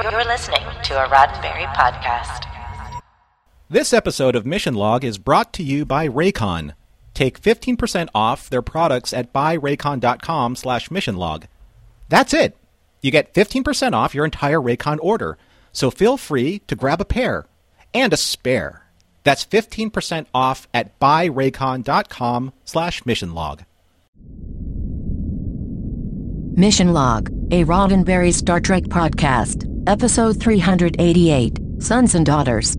You're listening to a Roddenberry podcast. This episode of Mission Log is brought to you by Raycon. Take 15% off their products at buyraycon.com slash missionlog. That's it. You get 15% off your entire Raycon order, so feel free to grab a pair and a spare. That's 15% off at buyraycon.com slash missionlog. Mission Log, a Roddenberry Star Trek podcast, episode 388 Sons and Daughters.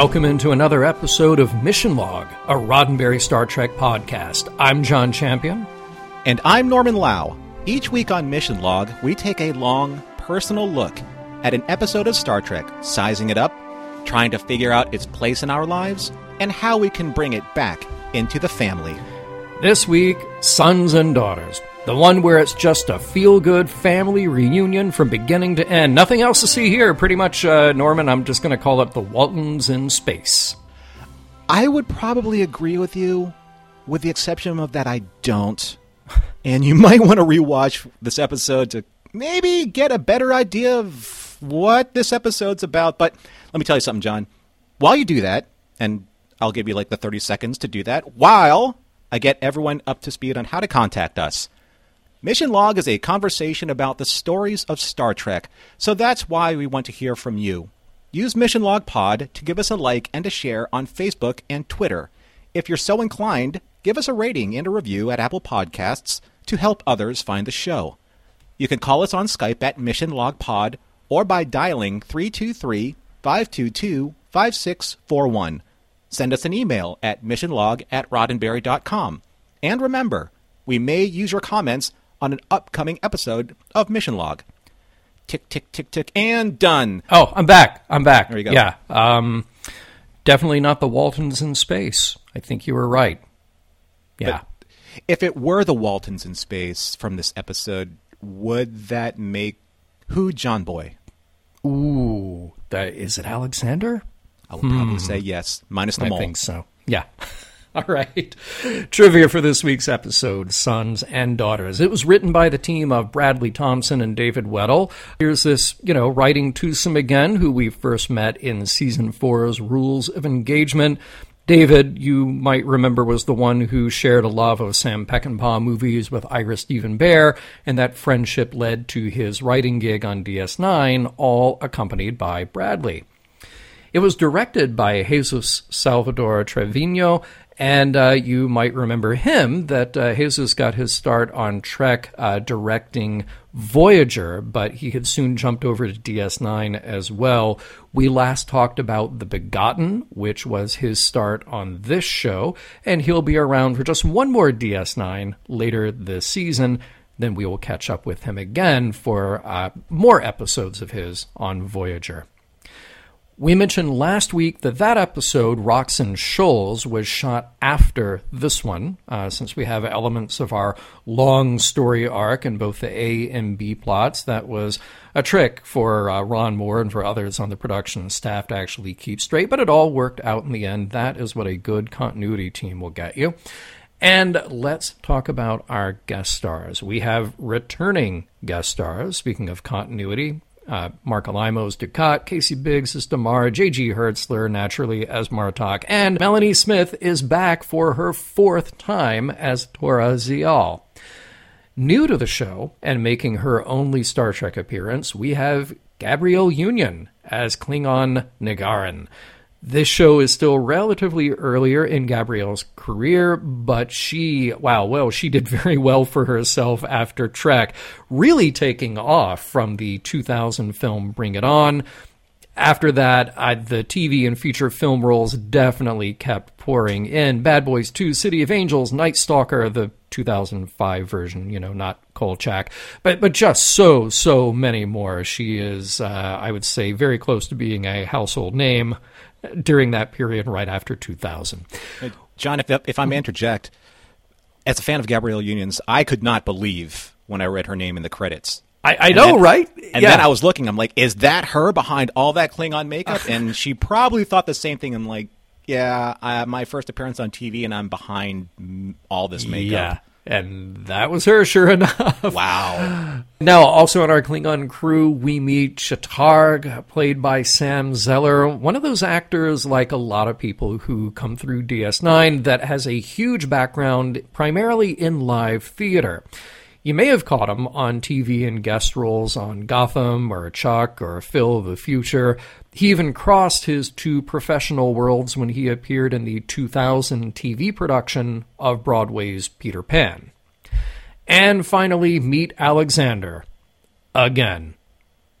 Welcome into another episode of Mission Log, a Roddenberry Star Trek podcast. I'm John Champion. And I'm Norman Lau. Each week on Mission Log, we take a long, personal look at an episode of Star Trek, sizing it up, trying to figure out its place in our lives, and how we can bring it back into the family. This week, Sons and Daughters. The one where it's just a feel good family reunion from beginning to end. Nothing else to see here. Pretty much, uh, Norman, I'm just going to call it the Waltons in space. I would probably agree with you, with the exception of that I don't. And you might want to rewatch this episode to maybe get a better idea of what this episode's about. But let me tell you something, John. While you do that, and I'll give you like the 30 seconds to do that, while I get everyone up to speed on how to contact us. Mission Log is a conversation about the stories of Star Trek, so that's why we want to hear from you. Use Mission Log Pod to give us a like and a share on Facebook and Twitter. If you're so inclined, give us a rating and a review at Apple Podcasts to help others find the show. You can call us on Skype at Mission Log Pod or by dialing 323 522 5641. Send us an email at missionlog at roddenberry.com. And remember, we may use your comments on an upcoming episode of Mission Log. Tick, tick, tick, tick, and done. Oh, I'm back. I'm back. There you go. Yeah. Um, definitely not the Waltons in space. I think you were right. Yeah. But if it were the Waltons in space from this episode, would that make who John Boy? Ooh, that, is it Alexander? I would probably say yes, minus the I mole. think so. Yeah. All right. Trivia for this week's episode Sons and Daughters. It was written by the team of Bradley Thompson and David Weddle. Here's this, you know, writing twosome again, who we first met in season four's Rules of Engagement. David, you might remember, was the one who shared a love of Sam Peckinpah movies with Ira Steven Behr, and that friendship led to his writing gig on DS9, all accompanied by Bradley. It was directed by Jesus Salvador Trevino, and uh, you might remember him that uh, Jesus got his start on Trek uh, directing Voyager, but he had soon jumped over to DS9 as well. We last talked about The Begotten, which was his start on this show, and he'll be around for just one more DS9 later this season. Then we will catch up with him again for uh, more episodes of his on Voyager. We mentioned last week that that episode, Rocks and Shoals, was shot after this one, uh, since we have elements of our long story arc in both the A and B plots. That was a trick for uh, Ron Moore and for others on the production staff to actually keep straight, but it all worked out in the end. That is what a good continuity team will get you. And let's talk about our guest stars. We have returning guest stars. Speaking of continuity, uh, Marc Alaimo as Dukat, Casey Biggs as Damar, J.G. Hertzler naturally as Martok, and Melanie Smith is back for her fourth time as Tora Ziyal. New to the show and making her only Star Trek appearance, we have Gabrielle Union as Klingon N'Garen. This show is still relatively earlier in Gabrielle's career, but she, wow, well, she did very well for herself after Trek, really taking off from the 2000 film Bring It On. After that, I, the TV and feature film roles definitely kept pouring in. Bad Boys 2, City of Angels, Night Stalker, the 2005 version, you know, not Kolchak, but but just so so many more. She is, uh, I would say, very close to being a household name during that period right after 2000. John, if, if I may interject, as a fan of Gabrielle Unions, I could not believe when I read her name in the credits. I, I know, then- right? And then I was looking. I'm like, is that her behind all that Klingon makeup? and she probably thought the same thing. I'm like, yeah, uh, my first appearance on TV, and I'm behind all this yeah, makeup. And that was her, sure enough. Wow. Now, also on our Klingon crew, we meet Ch'Targ, played by Sam Zeller, one of those actors, like a lot of people who come through DS9, that has a huge background primarily in live theater. You may have caught him on TV in guest roles on Gotham or Chuck or Phil of the Future. He even crossed his two professional worlds when he appeared in the 2000 TV production of Broadway's Peter Pan. And finally, meet Alexander. Again.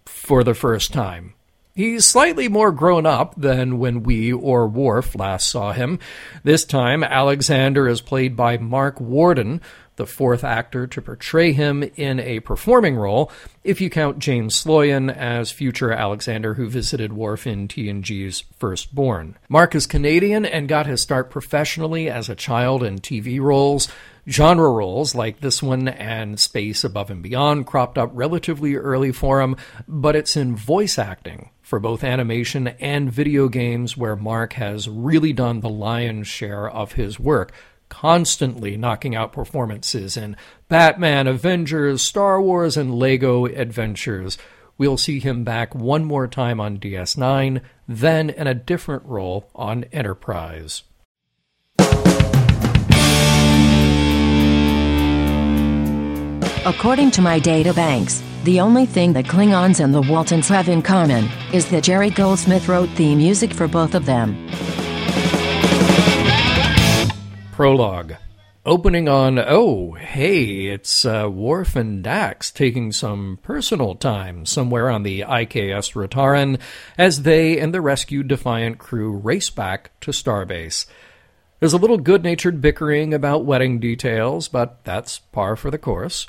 For the first time. He's slightly more grown up than when we or Worf last saw him. This time, Alexander is played by Marc Worden, the fourth actor to portray him in a performing role, if you count James Sloyan as future Alexander who visited Worf in TNG's Firstborn. Marc is Canadian and got his start professionally as a child in TV roles. Genre roles like this one and Space Above and Beyond cropped up relatively early for him, but it's in voice acting for both animation and video games where Marc has really done the lion's share of his work, constantly knocking out performances in Batman, Avengers, Star Wars, and Lego Adventures. We'll see him back one more time on DS9, then in a different role on Enterprise. According to my data banks, the only thing that Klingons and the Waltons have in common is that Jerry Goldsmith wrote the music for both of them. Prologue. Opening on, oh, hey, it's uh, Worf and Dax taking some personal time somewhere on the IKS Rotarran as they and the rescued Defiant crew race back to Starbase. There's a little good natured bickering about wedding details, but that's par for the course.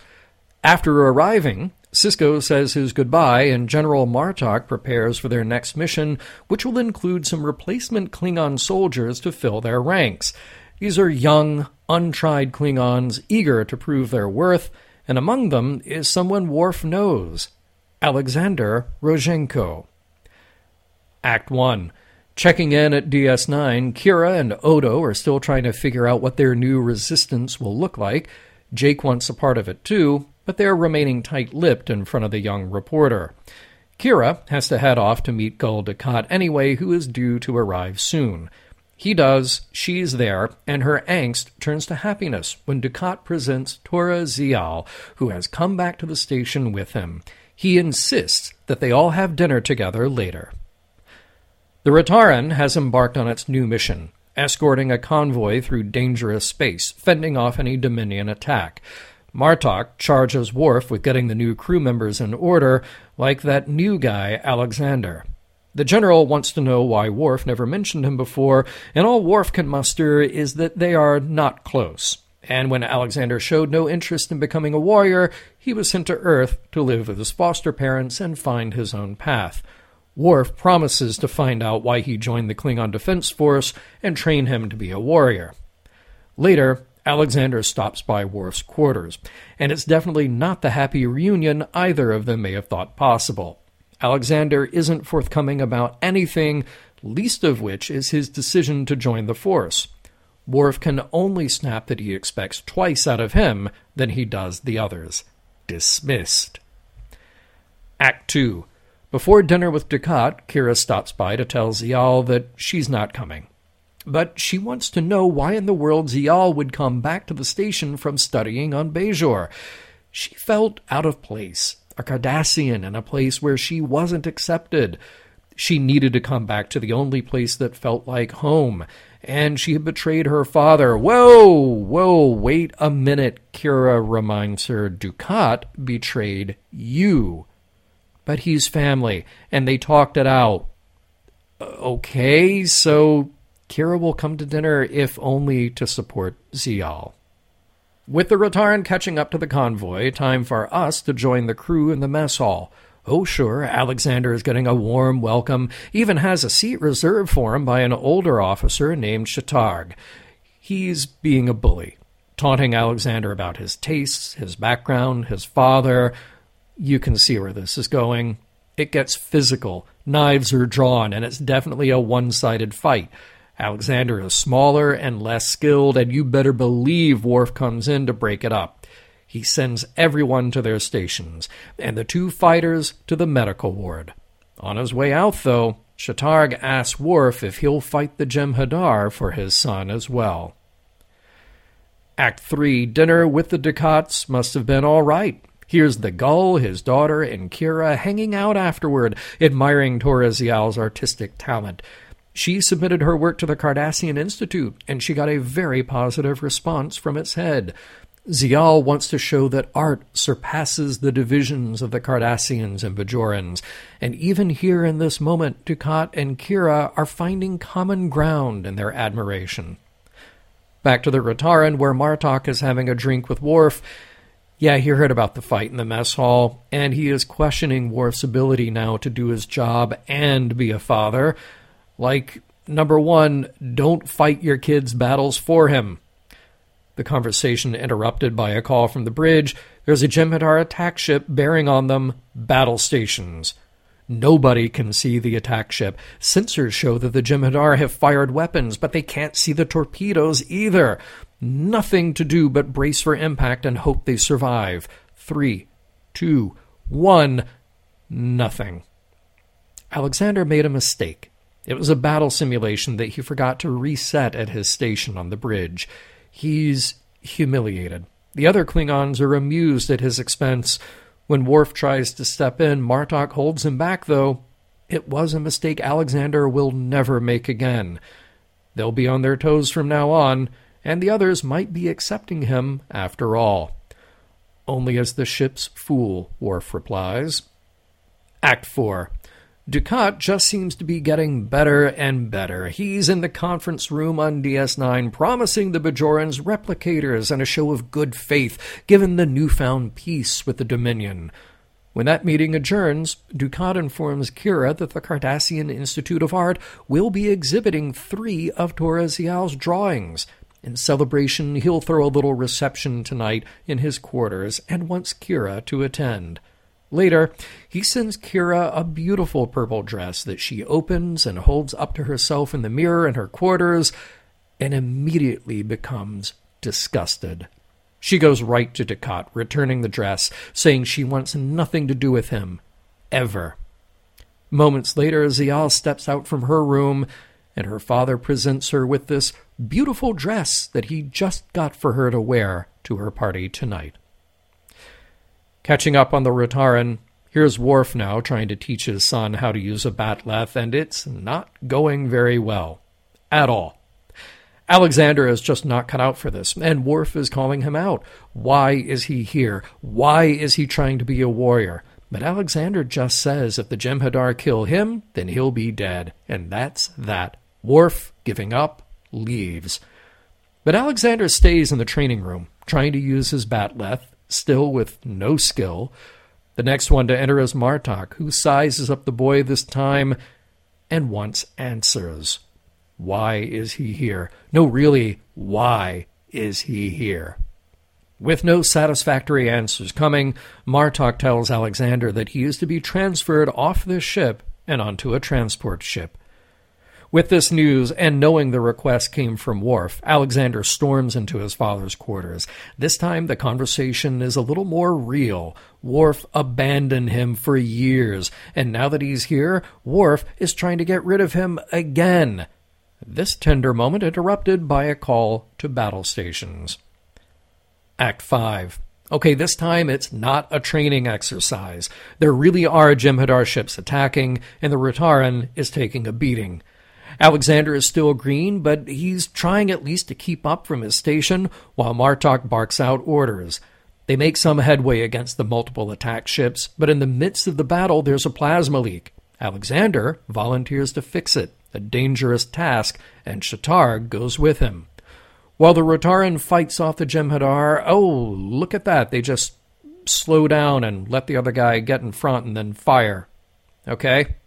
After arriving, Sisko says his goodbye, and General Martok prepares for their next mission, which will include some replacement Klingon soldiers to fill their ranks. These are young, untried Klingons eager to prove their worth, and among them is someone Worf knows Alexander Rozhenko. Act 1. Checking in at DS9, Kira and Odo are still trying to figure out what their new resistance will look like. Jake wants a part of it too, but they're remaining tight lipped in front of the young reporter. Kira has to head off to meet Gul Dukat anyway, who is due to arrive soon. He does, she's there, and her angst turns to happiness when Dukat presents Tora Zial, who has come back to the station with him. He insists that they all have dinner together later. The Rotarran has embarked on its new mission, escorting a convoy through dangerous space, fending off any Dominion attack. Martok charges Worf with getting the new crew members in order, like that new guy, Alexander. The general wants to know why Worf never mentioned him before, and all Worf can muster is that they are not close. And when Alexander showed no interest in becoming a warrior, he was sent to Earth to live with his foster parents and find his own path. Worf promises to find out why he joined the Klingon Defense Force and train him to be a warrior. Later, Alexander stops by Worf's quarters, and it's definitely not the happy reunion either of them may have thought possible. Alexander isn't forthcoming about anything, least of which is his decision to join the Force. Worf can only snap that he expects twice out of him than he does the others. Dismissed. Act 2. Before dinner with Dukat, Kira stops by to tell Ziyal that she's not coming. But she wants to know why in the world Ziyal would come back to the station from studying on Bajor. She felt out of place, a Cardassian in a place where she wasn't accepted. She needed to come back to the only place that felt like home, and she had betrayed her father. Whoa, whoa, wait a minute, Kira reminds her. Dukat betrayed you. But he's family, and they talked it out. Okay, so Kira will come to dinner if only to support Ziyal. With the Rotarran catching up to the convoy, time for us to join the crew in the mess hall. Oh, sure, Alexander is getting a warm welcome, even has a seat reserved for him by an older officer named Ch'Targ. He's being a bully. taunting Alexander about his tastes, his background, his father. You can see where this is going. It gets physical. Knives are drawn, and it's definitely a one sided fight. Alexander is smaller and less skilled, and you better believe Worf comes in to break it up. He sends everyone to their stations, and the two fighters to the medical ward. On his way out, though, Ch'Targ asks Worf if he'll fight the Jem'Hadar for his son as well. Act 3 Dinner with the Dukats must have been all right. Here's the Gul, his daughter, and Kira hanging out afterward, admiring Tora Ziyal's artistic talent. She submitted her work to the Cardassian Institute, and she got a very positive response from its head. Ziyal wants to show that art surpasses the divisions of the Cardassians and Bajorans, and even here in this moment, Dukat and Kira are finding common ground in their admiration. Back to the Rotarran, where Martok is having a drink with Worf. Yeah, he heard about the fight in the mess hall, and he is questioning Worf's ability now to do his job and be a father. Like, number one, don't fight your kid's battles for him. The conversation interrupted by a call from the bridge. There's a Jem'Hadar attack ship bearing on them battle stations. Nobody can see the attack ship. Sensors show that the Jem'Hadar have fired weapons, but they can't see the torpedoes either. Nothing to do but brace for impact and hope they survive. Three, two, one, nothing. Alexander made a mistake. It was a battle simulation that he forgot to reset at his station on the bridge. He's humiliated. The other Klingons are amused at his expense. When Worf tries to step in, Martok holds him back, though. It was a mistake Alexander will never make again. They'll be on their toes from now on, and the others might be accepting him after all. Only as the ship's fool, Worf replies. Act 4 Dukat just seems to be getting better and better. He's in the conference room on DS9 promising the Bajorans replicators and a show of good faith given the newfound peace with the Dominion. When that meeting adjourns, Dukat informs Kira that the Cardassian Institute of Art will be exhibiting three of Tora Ziyal's drawings. In celebration, he'll throw a little reception tonight in his quarters and wants Kira to attend. Later, he sends Kira a beautiful purple dress that she opens and holds up to herself in the mirror in her quarters and immediately becomes disgusted. She goes right to Dukat, returning the dress, saying she wants nothing to do with him, ever. Moments later, Ziyal steps out from her room, and her father presents her with this beautiful dress that he just got for her to wear to her party tonight. Catching up on the Rotarran, here's Worf now trying to teach his son how to use a bat'leth, and it's not going very well. At all. Alexander is just not cut out for this, and Worf is calling him out. Why is he here? Why is he trying to be a warrior? But Alexander just says if the Jem'Hadar kill him, then he'll be dead. And that's that. Worf, giving up, leaves. But Alexander stays in the training room, trying to use his bat'leth, still with no skill. The next one to enter is Martok, who sizes up the boy this time and wants answers. Why is he here? No, really, why is he here? With no satisfactory answers coming, Martok tells Alexander that he is to be transferred off this ship and onto a transport ship. With this news, and knowing the request came from Worf, Alexander storms into his father's quarters. This time, the conversation is a little more real. Worf abandoned him for years, and now that he's here, Worf is trying to get rid of him again. This tender moment interrupted by a call to battle stations. Act 5. Okay, this time it's not a training exercise. There really are Jem'Hadar ships attacking, and the Rotarran is taking a beating. Alexander is still green, but he's trying at least to keep up from his station while Martok barks out orders. They make some headway against the multiple attack ships, but in the midst of the battle, there's a plasma leak. Alexander volunteers to fix it, a dangerous task, and Ch'Targ goes with him. While the Rotarran fights off the Jem'Hadar, oh, look at that. They just slow down and let the other guy get in front and then fire. Okay?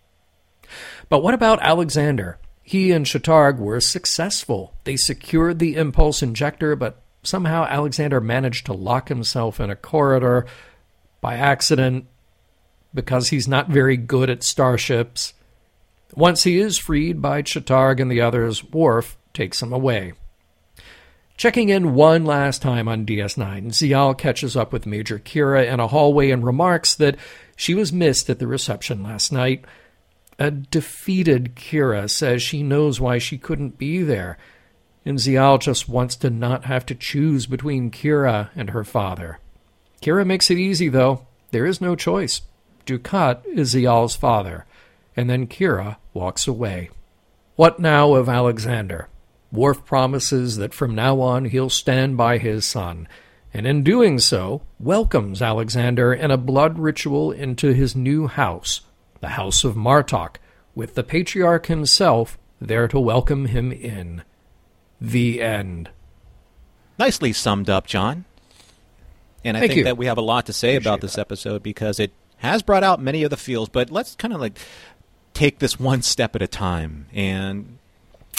But what about Alexander? He and Ch'Targ were successful. They secured the impulse injector, but somehow Alexander managed to lock himself in a corridor by accident because he's not very good at starships. Once he is freed by Ch'Targ and the others, Worf takes him away. Checking in one last time on DS9, Ziyal catches up with Major Kira in a hallway and remarks that she was missed at the reception last night. A defeated Kira says she knows why she couldn't be there, and Ziyal just wants to not have to choose between Kira and her father. Kira makes it easy, though. There is no choice. Dukat is Ziyal's father, and then Kira walks away. What now of Alexander? Worf promises that from now on he'll stand by his son, and in doing so, welcomes Alexander in a blood ritual into his new house, the House of Martok, with the patriarch himself there to welcome him in. The end. Nicely summed up, John. And I Thank think you. that we have a lot to say about this episode because it has brought out many of the feels, but let's kind of like take this one step at a time. And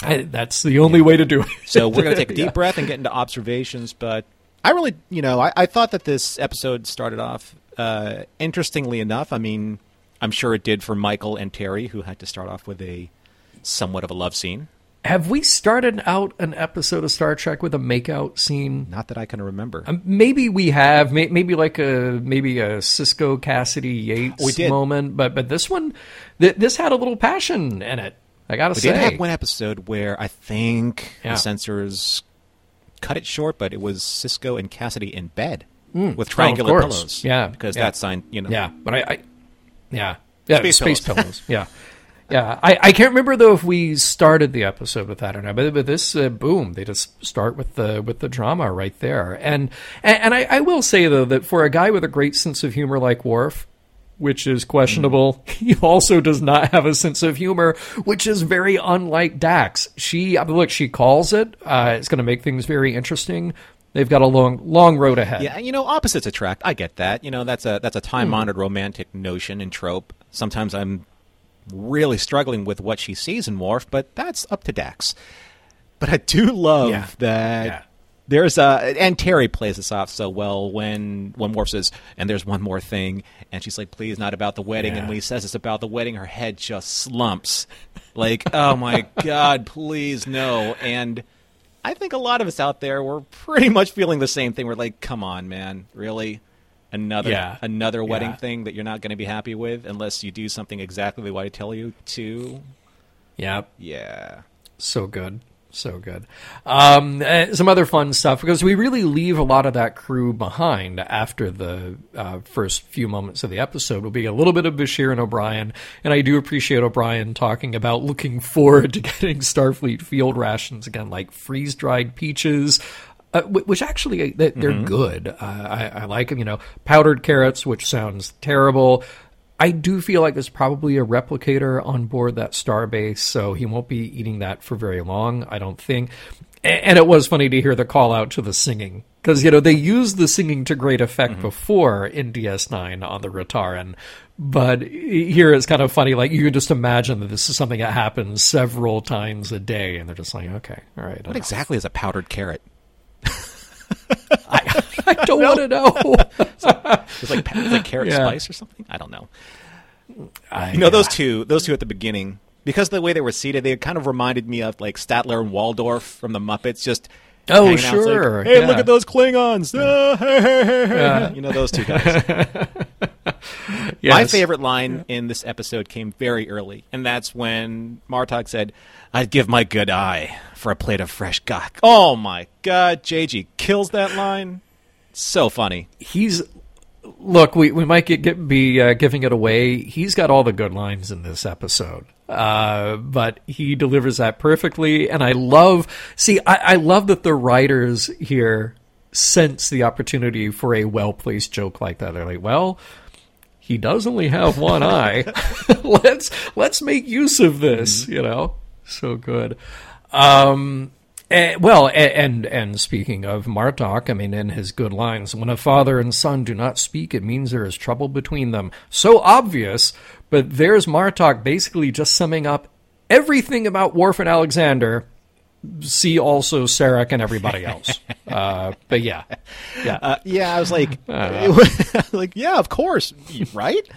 I, that's the only way to do it. so we're going to take a deep Yeah. breath and get into observations. But I really, you know, I, I thought that this episode started off uh, interestingly enough. I mean, I'm sure it did for Michael and Terry, who had to start off with a somewhat of a love scene. Have we started out an episode of Star Trek with a makeout scene? Not that I can remember. Um, maybe we have, may, maybe like a maybe a Sisko Cassidy Yates moment, but but this one, th- this had a little passion in it. I gotta we say, did have one episode where I think Yeah. the censors cut it short, but it was Sisko and Cassidy in bed with Oh, triangular course. pillows. Yeah, because yeah. that sign, you know. Yeah, but I, I yeah, yeah, Space space, pillows. pillows. yeah, yeah. I, I can't remember though if we started the episode with that or not. But, but this, uh, boom, they just start with the with the drama right there. And and, and I, I will say though that for a guy with a great sense of humor like Worf. Which is questionable. He also does not have a sense of humor, which is very unlike Dax. She I mean, look, she calls it. Uh, it's going to make things very interesting. They've got a long, long road ahead. Yeah, you know, opposites attract. I get that. You know, that's a that's a hmm. time honored romantic notion and trope. Sometimes I'm really struggling with what she sees in Worf, but that's up to Dax. But I do love Yeah. that Yeah. there's a and Terry plays this off so well when when Worf says, and there's one more thing, and she's like, please not about the wedding, and when he says it's about the wedding, her head just slumps. Like, oh my god, please no. And I think a lot of us out there were pretty much feeling the same thing. We're like, come on, man, really? Another Yeah. another wedding Yeah. thing that you're not going to be happy with unless you do something exactly the way I tell you to. Yep. Yeah. So good. So good. Um, uh, some other fun stuff because we really leave a lot of that crew behind after the uh, first few moments of the episode. Will be a little bit of Bashir and O'Brien, and I do appreciate O'Brien talking about looking forward to getting Starfleet field rations again, like freeze dried peaches. Uh, which actually they- they're good. Uh, I, I like them. You know, powdered carrots, which sounds terrible. I do feel like there's probably a replicator on board that starbase, so he won't be eating that for very long, I don't think. And it was funny to hear the call out to the singing. Because, you know, they used the singing to great effect mm-hmm. before in DS9 on the Rotarran. But here it's kind of funny. Like, you can just imagine that this is something that happens several times a day. And they're just like, okay, all right. What exactly is a powdered carrot? I, I don't want to know. It's like it's like carrot Yeah. spice or something. I don't know. I, You know those two, those two at the beginning, because of the way they were seated, they kind of reminded me of like Statler and Waldorf from the Muppets. Just Oh, out. Like, sure, hey, look at those Klingons! Ah, hey." You know those two guys. My favorite line in this episode came very early, and that's when Martok said, "I'd give my good eye for a plate of fresh gagh." Oh my God, JG kills that line. So funny. he's look we, we might get, get be uh, giving it away. He's got all the good lines in this episode. Uh, but he delivers that perfectly and i love see I, I love that the writers here sense the opportunity for a well-placed joke like that. They're like well he does only have one eye. Let's let's make use of this you know? So good um Eh, well, eh, and and speaking of Martok, I mean, in his good lines, when a father and son do not speak, it means there is trouble between them. So obvious, but there's Martok basically just summing up everything about Worf and Alexander. See also Sarek and everybody else. uh, but yeah, yeah, Uh, yeah, I was like, Uh. like, yeah, of course, right?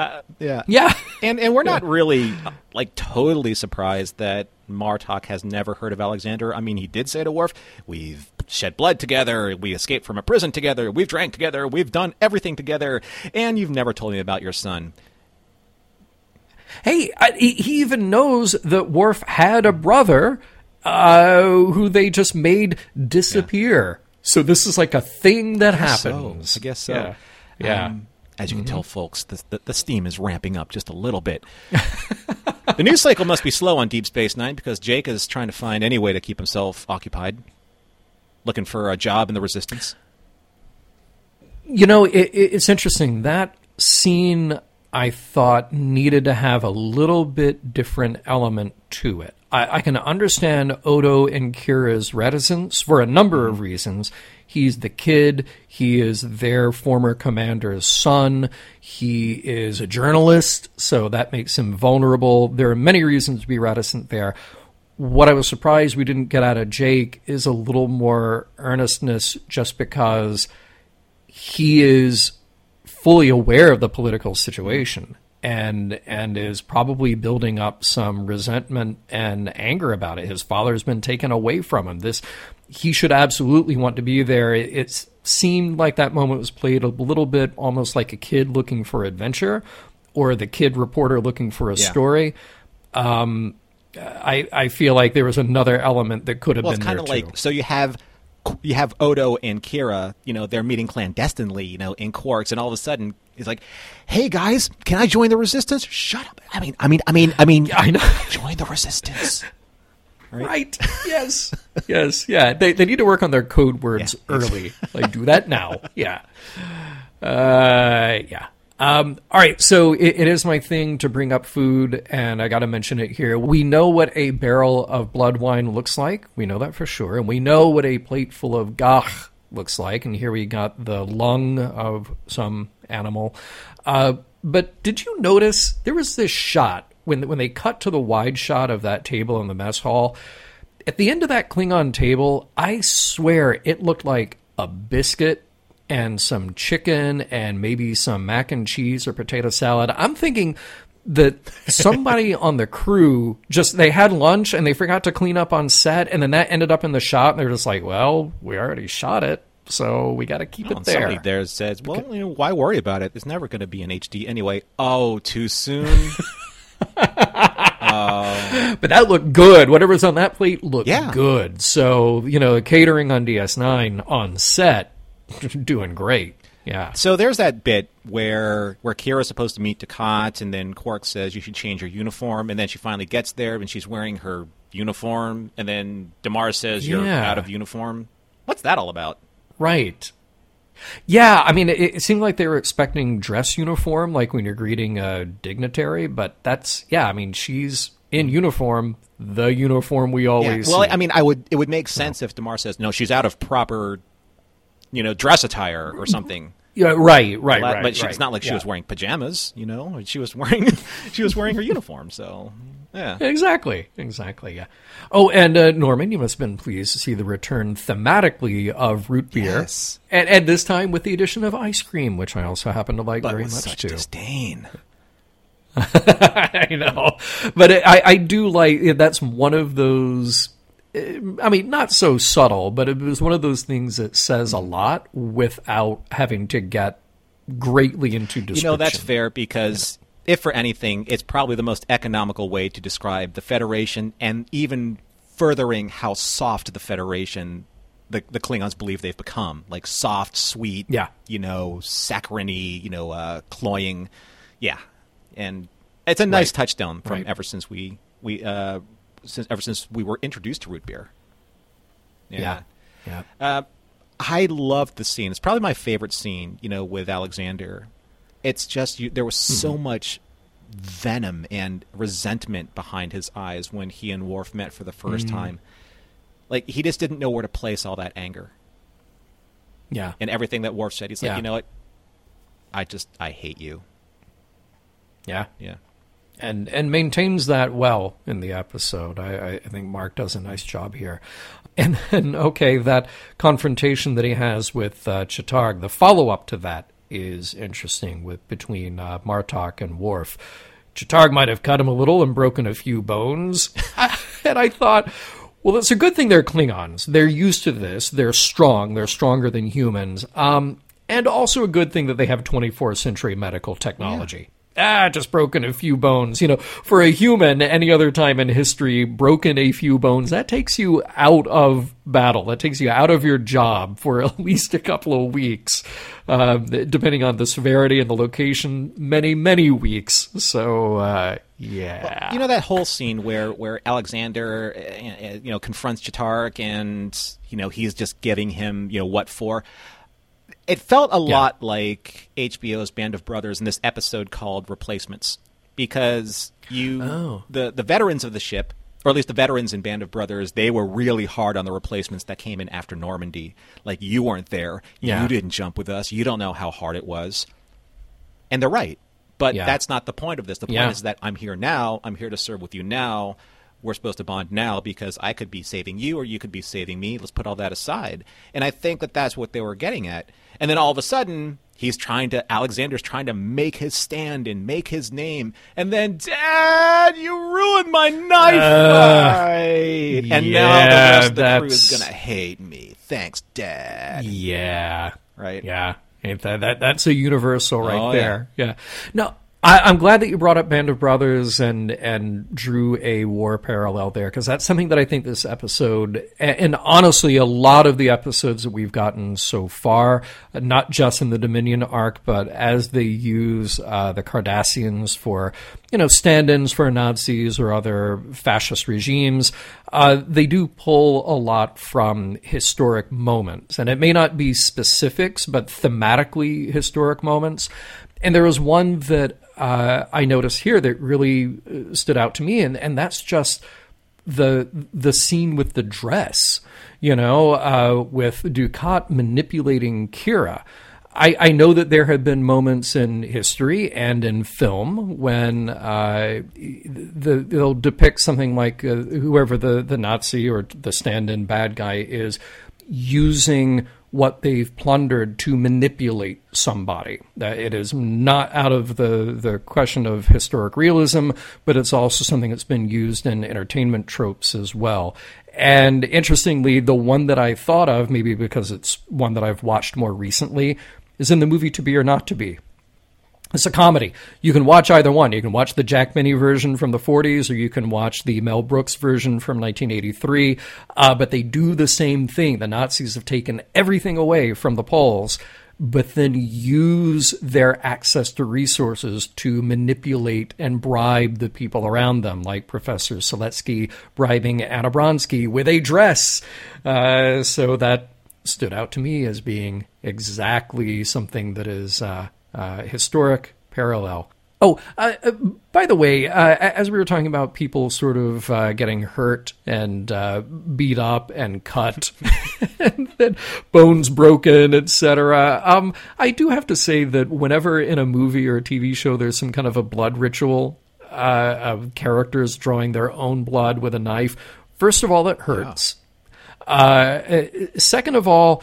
Uh, yeah, yeah. and and we're not really like totally surprised that Martok has never heard of Alexander. I mean, he did say to Worf, "We've shed blood together, we escaped from a prison together, we've drank together, we've done everything together, and you've never told me about your son." Hey, I, he, even knows that Worf had a brother uh, who they just made disappear. So this is like a thing that happens. So, I guess so. Yeah. yeah. Um, as you can mm-hmm. tell, folks, the, the, the steam is ramping up just a little bit. the news cycle must be slow on Deep Space Nine because Jake is trying to find any way to keep himself occupied, looking for a job in the Resistance. You know, it, it, it's interesting. That scene I thought needed to have a little bit different element to it. I, I can understand Odo and Kira's reticence for a number of mm-hmm. reasons. He's the kid. He is their former commander's son. He is a journalist, so that makes him vulnerable. There are many reasons to be reticent there. What I was surprised we didn't get out of Jake is a little more earnestness just because he is fully aware of the political situation and and is probably building up some resentment and anger about it. His father's been taken away from him. This he should absolutely want to be there. It, it seemed like that moment was played a little bit almost like a kid looking for adventure or the kid reporter looking for a Yeah. story. Um, I I feel like there was another element that could have Well, been kind there of too. like so you have you have Odo and Kira, you know, they're meeting clandestinely, you know, in Quarks, and all of a sudden he's like, "Hey guys, can I join the Resistance?" Shut up. I mean, I mean, I mean, I mean, I know. join the Resistance. Right. Yes. yes. Yeah. They they need to work on their code words Yeah. early. like do that now. Yeah. Uh. Yeah. Um, all right, so it, it is my thing to bring up food, and I got to mention it here. We know what a barrel of blood wine looks like. We know that for sure, and we know what a plate full of gagh looks like. And here we got the lung of some animal. Uh, but did you notice there was this shot when when they cut to the wide shot of that table in the mess hall? At the end of that Klingon table, I swear it looked like a biscuit and some chicken and maybe some mac and cheese or potato salad. I'm thinking that somebody on the crew just they had lunch and they forgot to clean up on set and then that ended up in the shot and they're just like, "Well, we already shot it, so we got to keep Oh, it there." Somebody there says, "Well, you know, why worry about it? It's never going to be in HD anyway." Oh, too soon. But that looked good. Whatever's on that plate looked Yeah. good. So, you know, catering on DS9 on set doing great. Yeah. so there's that bit where where Kira's supposed to meet Dukat, and then Quark says you should change your uniform, and then she finally gets there and she's wearing her uniform, and then Damar says you're Yeah. out of uniform. What's that all about? Right. Yeah, I mean, it, it seemed like they were expecting dress uniform, like when you're greeting a dignitary. But that's yeah. I mean, she's in mm. uniform, the uniform we always. Well, see. I mean, I would it would make sense if Damar says no, she's out of proper, you know, dress attire or mm-hmm. something. yeah, right, right, But- right. but she, right. it's not like she Yeah. was wearing pajamas, you know. She was wearing she was wearing her uniform. So yeah, Exactly, exactly. Yeah. Oh, and uh, Norman, you must have been pleased to see the return thematically of root beer, Yes. and, and this time with the addition of ice cream, which I also happen to like but very much such too. disdain. I know, but it, I, I do like that's one of those. eh, I mean, not so subtle, but it was one of those things that says a lot without having to get greatly into description. You know, that's fair because if for anything, it's probably the most economical way to describe the Federation and even furthering how soft the Federation the, the Klingons believe they've become. Like soft, sweet, Yeah. you know, saccharine you know, uh, cloying. Yeah. And it's a nice Right. touchstone from Right. ever since we, we uh, since ever since we were introduced to root beer. yeah, yeah. Uh, I loved the scene. It's probably my favorite scene, you know, with Alexander. It's just you, there was so much venom and resentment behind his eyes when he and Worf met for the 1st time. Like he just didn't know where to place all that anger yeah. and everything that Worf said. He's like, Yeah. you know what? I just I hate you. yeah. Yeah. and and maintains that well in the episode. I, I- think Marc does a nice job here. And then, okay, that confrontation that he has with uh, the follow up to that is interesting with between uh, Martok and Worf. Ch'Targ might have cut him a little and broken a few bones. and I thought, well, it's a good thing they're Klingons. They're used to this. They're strong. They're stronger than humans. Um, and also a good thing that they have 24th century medical technology. Yeah ah, just broken a few bones. You know, for a human, any other time in history, broken a few bones, that takes you out of battle. That takes you out of your job for at least a couple of weeks, uh, depending on the severity and the location, many, many weeks. So, uh, yeah. Well, you know that whole scene where where Alexander, uh, you know, confronts Ch'Targ and you know he's just giving him you know what for. It felt a yeah. lot like HBO's Band of Brothers in this episode called Replacements because you oh. the the veterans of the ship or at least the veterans in Band of Brothers, they were really hard on the replacements that came in after Normandy. Like you weren't there, yeah. you didn't jump with us, you don't know how hard it was. And they're right. But yeah. that's not the point of this. The point yeah. is that I'm here now, I'm here to serve with you now. We're supposed to bond now because I could be saving you or you could be saving me. Let's put all that aside. And I think that that's what they were getting at. And then all of a sudden, he's trying to Alexander's trying to make his stand and make his name. And then, Dad, you ruined my knife uh, fight. And yeah, now the rest of the crew is gonna hate me. Thanks, Dad. Yeah. Right. Yeah. That, that that's a universal right oh, there. Yeah. yeah. No, I, am glad that you brought up Band of Brothers and and drew a war parallel there because that's something that I think this episode and, and, honestly a lot of the episodes that we've gotten so far, not just in the Dominion arc, but as they use uh, the Cardassians for you know stand-ins for Nazis or other fascist regimes, uh, they do pull a lot from historic moments, and it may not be specifics, but thematically historic moments. And there was one that uh, I noticed here that really uh, stood out to me, and, and that's just the the scene with the dress, you know, uh, with Dukat manipulating Kira. I, I, know that there have been moments in history and in film when uh, the, they'll depict something like uh, whoever the, the Nazi or the stand in bad guy is using what they've plundered to manipulate somebody. It is not out of the, the question of historic realism, but it's also something that's been used in entertainment tropes as well. And interestingly, the one that I thought of, maybe because it's one that I've watched more recently, is in the movie To Be or Not to Be. It's a comedy. You can watch either one. You can watch the Jack Benny version from the 40s, or you can watch the Mel Brooks version from 1983. Uh, but they do the same thing. The Nazis have taken everything away from the Poles, but then use their access to resources to manipulate and bribe the people around them, like Professor Siletsky bribing Anna Bronsky with a dress. Uh, so that stood out to me as being exactly something that is. Uh, uh, historic parallel. Oh, uh, uh, by the way, uh, as we were talking about people sort of uh, getting hurt and uh, beat up and cut, and then bones broken, etc., um, I do have to say that whenever in a movie or a TV show there's some kind of a blood ritual of characters drawing their own blood with a knife, first of all, that hurts. Yeah. second of all,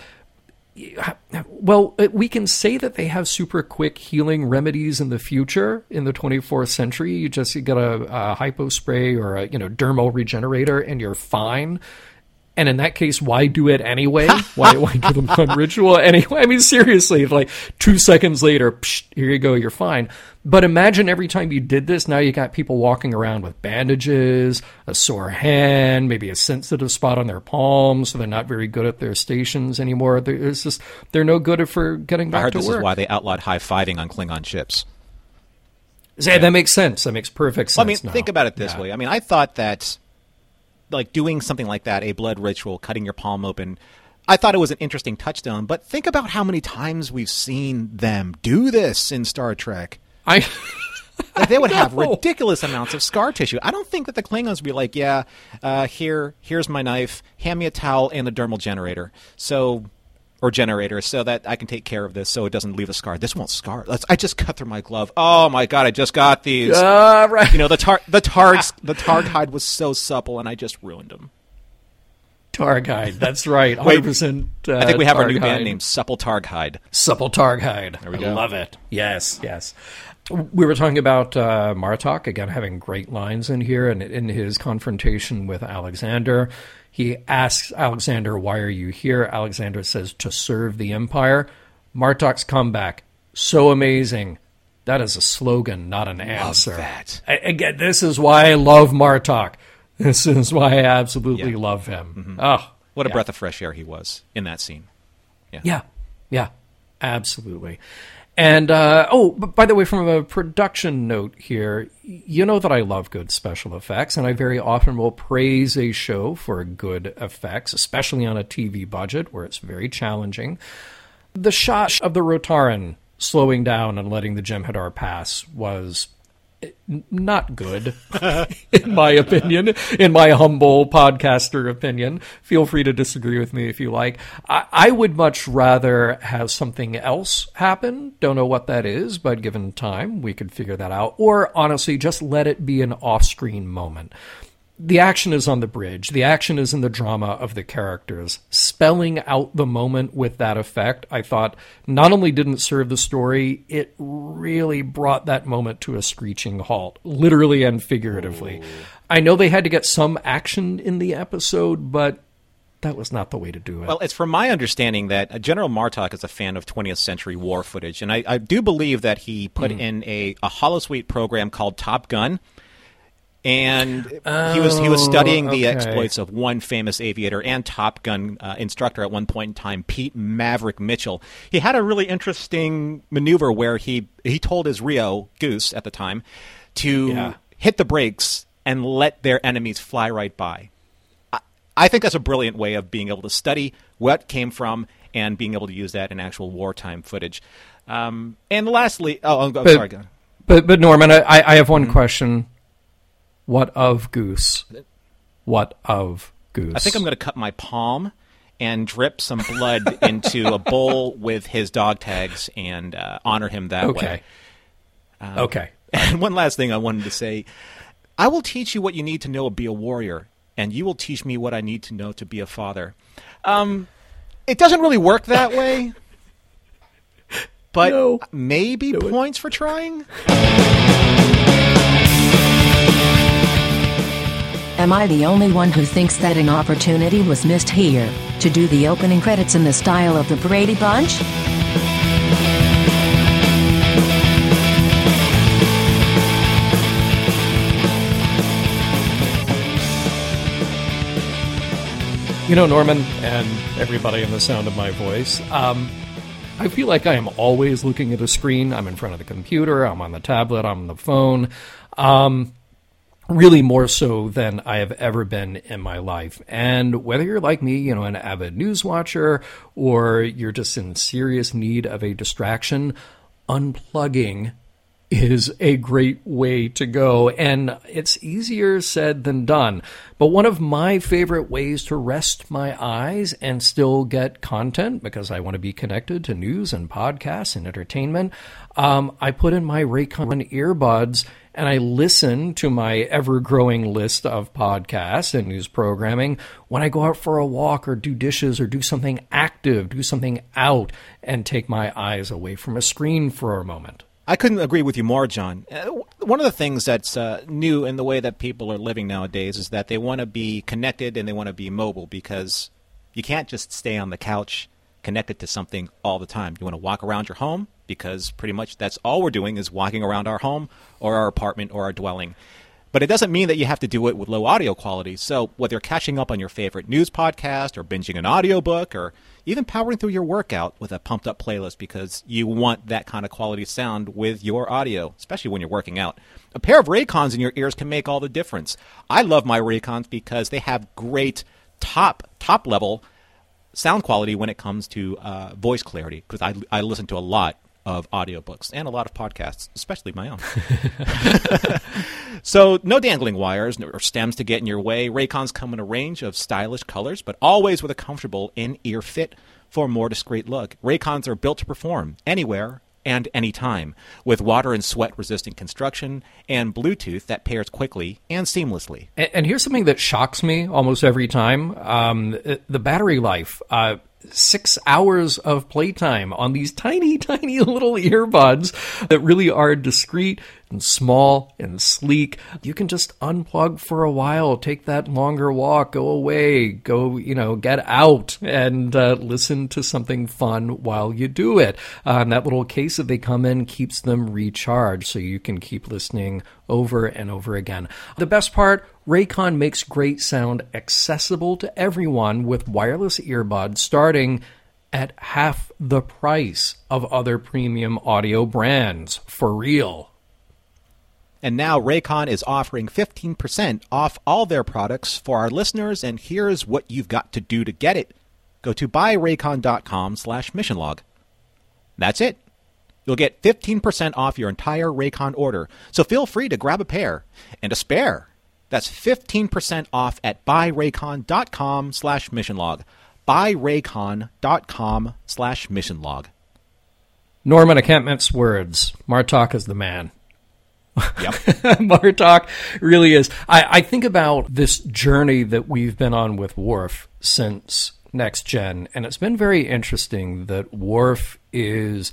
well, uh, we can say that they have super quick healing remedies in the future in the 24th century. You just you get a, a hypo spray or a you know dermal regenerator, and you're fine. And in that case, why do it anyway? why, why do the blood ritual anyway? I mean, seriously, like two seconds later, psh, here you go, you're fine. But imagine every time you did this, now you got people walking around with bandages, a sore hand, maybe a sensitive spot on their palms, so they're not very good at their stations anymore. It's just they're no good for getting back I heard to this work. is why they outlawed high fiving on Klingon ships. Yeah, that makes sense. That makes perfect sense. Well, I mean, now. think about it this yeah. way. I mean, I thought that like doing something like that, a blood ritual, cutting your palm open. I thought it was an interesting touchstone, but think about how many times we've seen them do this in Star Trek. I like they would have ridiculous amounts of scar tissue. I don't think that the Klingons would be like, yeah, uh, here, here's my knife, hand me a towel and a dermal generator. So or generator so that I can take care of this so it doesn't leave a scar. This won't scar. Let's, I just cut through my glove. Oh my god, I just got these. Uh, right. You know the tar the targs the targ hide was so supple and I just ruined them. Targhide. That's right. 100%. Uh, I think we have our new Targhide. band name, Supple Targhide. Supple Targhide. There we I go. love it. Yes, yes. We were talking about uh, Martok, again, having great lines in here. And in his confrontation with Alexander, he asks Alexander, Why are you here? Alexander says, To serve the Empire. Martok's comeback, so amazing. That is a slogan, not an answer. Love that. I, again, this is why I love Martok. This is why I absolutely Yeah. love him. Oh, What a yeah. breath of fresh air he was in that scene. Yeah, yeah, absolutely. And uh, oh, by the way, from a production note here, you know that I love good special effects, and I very often will praise a show for good effects, especially on a TV budget where it's very challenging. The shot of the Rotarran slowing down and letting the Jem'Hadar pass was not good, in my opinion, in my humble podcaster opinion. Feel free to disagree with me if you like. I, I would much rather have something else happen. Don't know what that is, but given time, we could figure that out. Or honestly, just let it be an off screen moment. The action is on the bridge. The action is in the drama of the characters. Spelling out the moment with that effect, I thought, not only didn't serve the story, it really brought that moment to a screeching halt, literally and figuratively. I know they had to get some action in the episode, but that was not the way to do it. Well, it's from my understanding that uh, General Martok is a fan of 20th century war footage, and I, I do believe that he put in a, a holosuite program called Top Gun. And he was he was studying the okay. exploits of one famous aviator and Top Gun uh, instructor at one point in time, Pete Maverick Mitchell. He had a really interesting maneuver where he he told his Rio Goose at the time to Yeah. hit the brakes and let their enemies fly right by. I think that's a brilliant way of being able to study what came from and being able to use that in actual wartime footage. Um, and lastly, oh, I'm, I'm But- sorry. But but Norman, I, I have one question. What of Goose? What of Goose? I think I'm going to cut my palm and drip some blood into a bowl with his dog tags and uh, honor him that Okay. way. okay. And one last thing I wanted to say I will teach you what you need to know to be a warrior, and you will teach me what I need to know to be a father. Um, it doesn't really work that way, but No. maybe points for trying. Am I the only one who thinks that an opportunity was missed here to do the opening credits in the style of the Brady Bunch? You know, Norman, and everybody in the sound of my voice, um, I feel like I am always looking at a screen. I'm in front of the computer, I'm on the tablet, I'm on the phone. Um, really more so than I have ever been in my life. And whether you're like me, you know, an avid news watcher, or you're just in serious need of a distraction, unplugging is a great way to go. And it's easier said than done. But one of my favorite ways to rest my eyes and still get content, because I want to be connected to news and podcasts and entertainment, um, I put in my Raycon earbuds and I listen to my ever growing list of podcasts and news programming when I go out for a walk or do dishes or do something active, do something out, and take my eyes away from a screen for a moment. I couldn't agree with you more, John. Uh, one of the things that's uh, new in the way that people are living nowadays is that they want to be connected and they want to be mobile because you can't just stay on the couch connected to something all the time. You want to walk around your home because pretty much that's all we're doing is walking around our home or our apartment or our dwelling. But it doesn't mean that you have to do it with low audio quality. So whether you're catching up on your favorite news podcast or binging an audiobook or even powering through your workout with a pumped up playlist because you want that kind of quality sound with your audio, especially when you're working out. A pair of Raycons in your ears can make all the difference. I love my Raycons because they have great top top level sound quality when it comes to uh, voice clarity because I, I listen to a lot of audiobooks and a lot of podcasts, especially my own. so, no dangling wires or stems to get in your way. Raycons come in a range of stylish colors, but always with a comfortable in ear fit for a more discreet look. Raycons are built to perform anywhere, and anytime, with water and sweat resistant construction and Bluetooth that pairs quickly and seamlessly. And, and here's something that shocks me almost every time um, the battery life. Uh, six hours of playtime on these tiny, tiny little earbuds that really are discreet and small and sleek. You can just unplug for a while, take that longer walk, go away, go, you know, get out and uh, listen to something fun while you do it. And that little case that they come in keeps them recharged so you can keep listening over and over again. The best part, Raycon makes great sound accessible to everyone with wireless earbuds starting at half the price of other premium audio brands. For real. And now Raycon is offering 15% off all their products for our listeners, and here's what you've got to do to get it. Go to buyraycon.com slash missionlog. That's it. You'll get 15% off your entire Raycon order, so feel free to grab a pair and a spare. That's 15% off at buyraycon.com slash missionlog. Buyraycon.com slash missionlog. Norman, I words. Martok is the man. Yep. Martok really is. I, I think about this journey that we've been on with Worf since Next Gen, and it's been very interesting that Worf is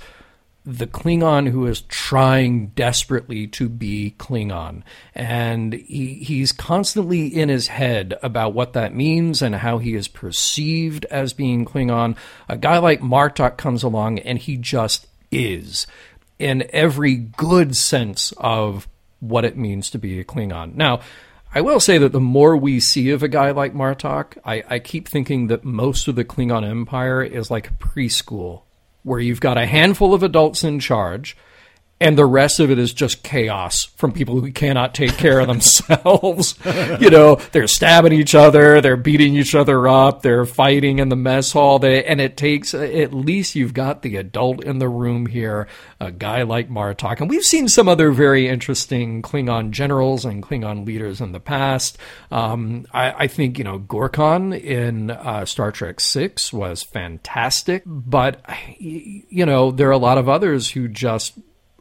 the Klingon who is trying desperately to be Klingon. And he, he's constantly in his head about what that means and how he is perceived as being Klingon. A guy like Martok comes along and he just is in every good sense of what it means to be a Klingon. Now, I will say that the more we see of a guy like Martok, I, I keep thinking that most of the Klingon Empire is like preschool where you've got a handful of adults in charge and the rest of it is just chaos from people who cannot take care of themselves. you know, they're stabbing each other, they're beating each other up, they're fighting in the mess hall. They, and it takes at least you've got the adult in the room here, a guy like Martok. And we've seen some other very interesting Klingon generals and Klingon leaders in the past. Um, I, I, think you know Gorkon in uh, Star Trek Six was fantastic, but you know there are a lot of others who just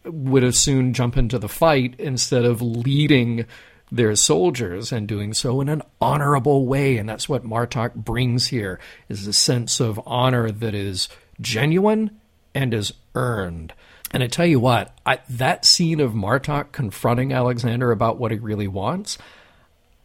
would as soon jump into the fight instead of leading their soldiers and doing so in an honorable way. And that's what Martok brings here is a sense of honor that is genuine and is earned. And I tell you what, I, that scene of Martok confronting Alexander about what he really wants,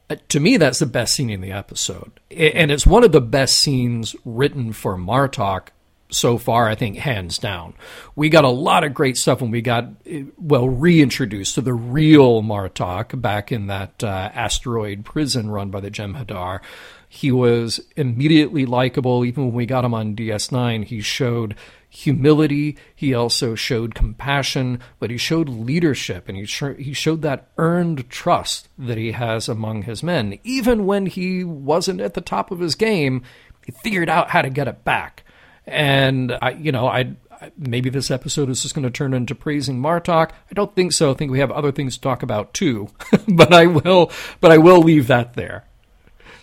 uh, to me, that's the best scene in the episode. And it's one of the best scenes written for Martok so far, I think, hands down. We got a lot of great stuff when we got, well, reintroduced to the real Martok back in that uh, asteroid prison run by the Jem'Hadar. He was immediately likable. Even when we got him on DS9, he showed humility. He also showed compassion, but he showed leadership and he, sh- he showed that earned trust that he has among his men. Even when he wasn't at the top of his game, he figured out how to get it back. And I, you know, I maybe this episode is just going to turn into praising Martok. I don't think so. I think we have other things to talk about too. but I will, but I will leave that there.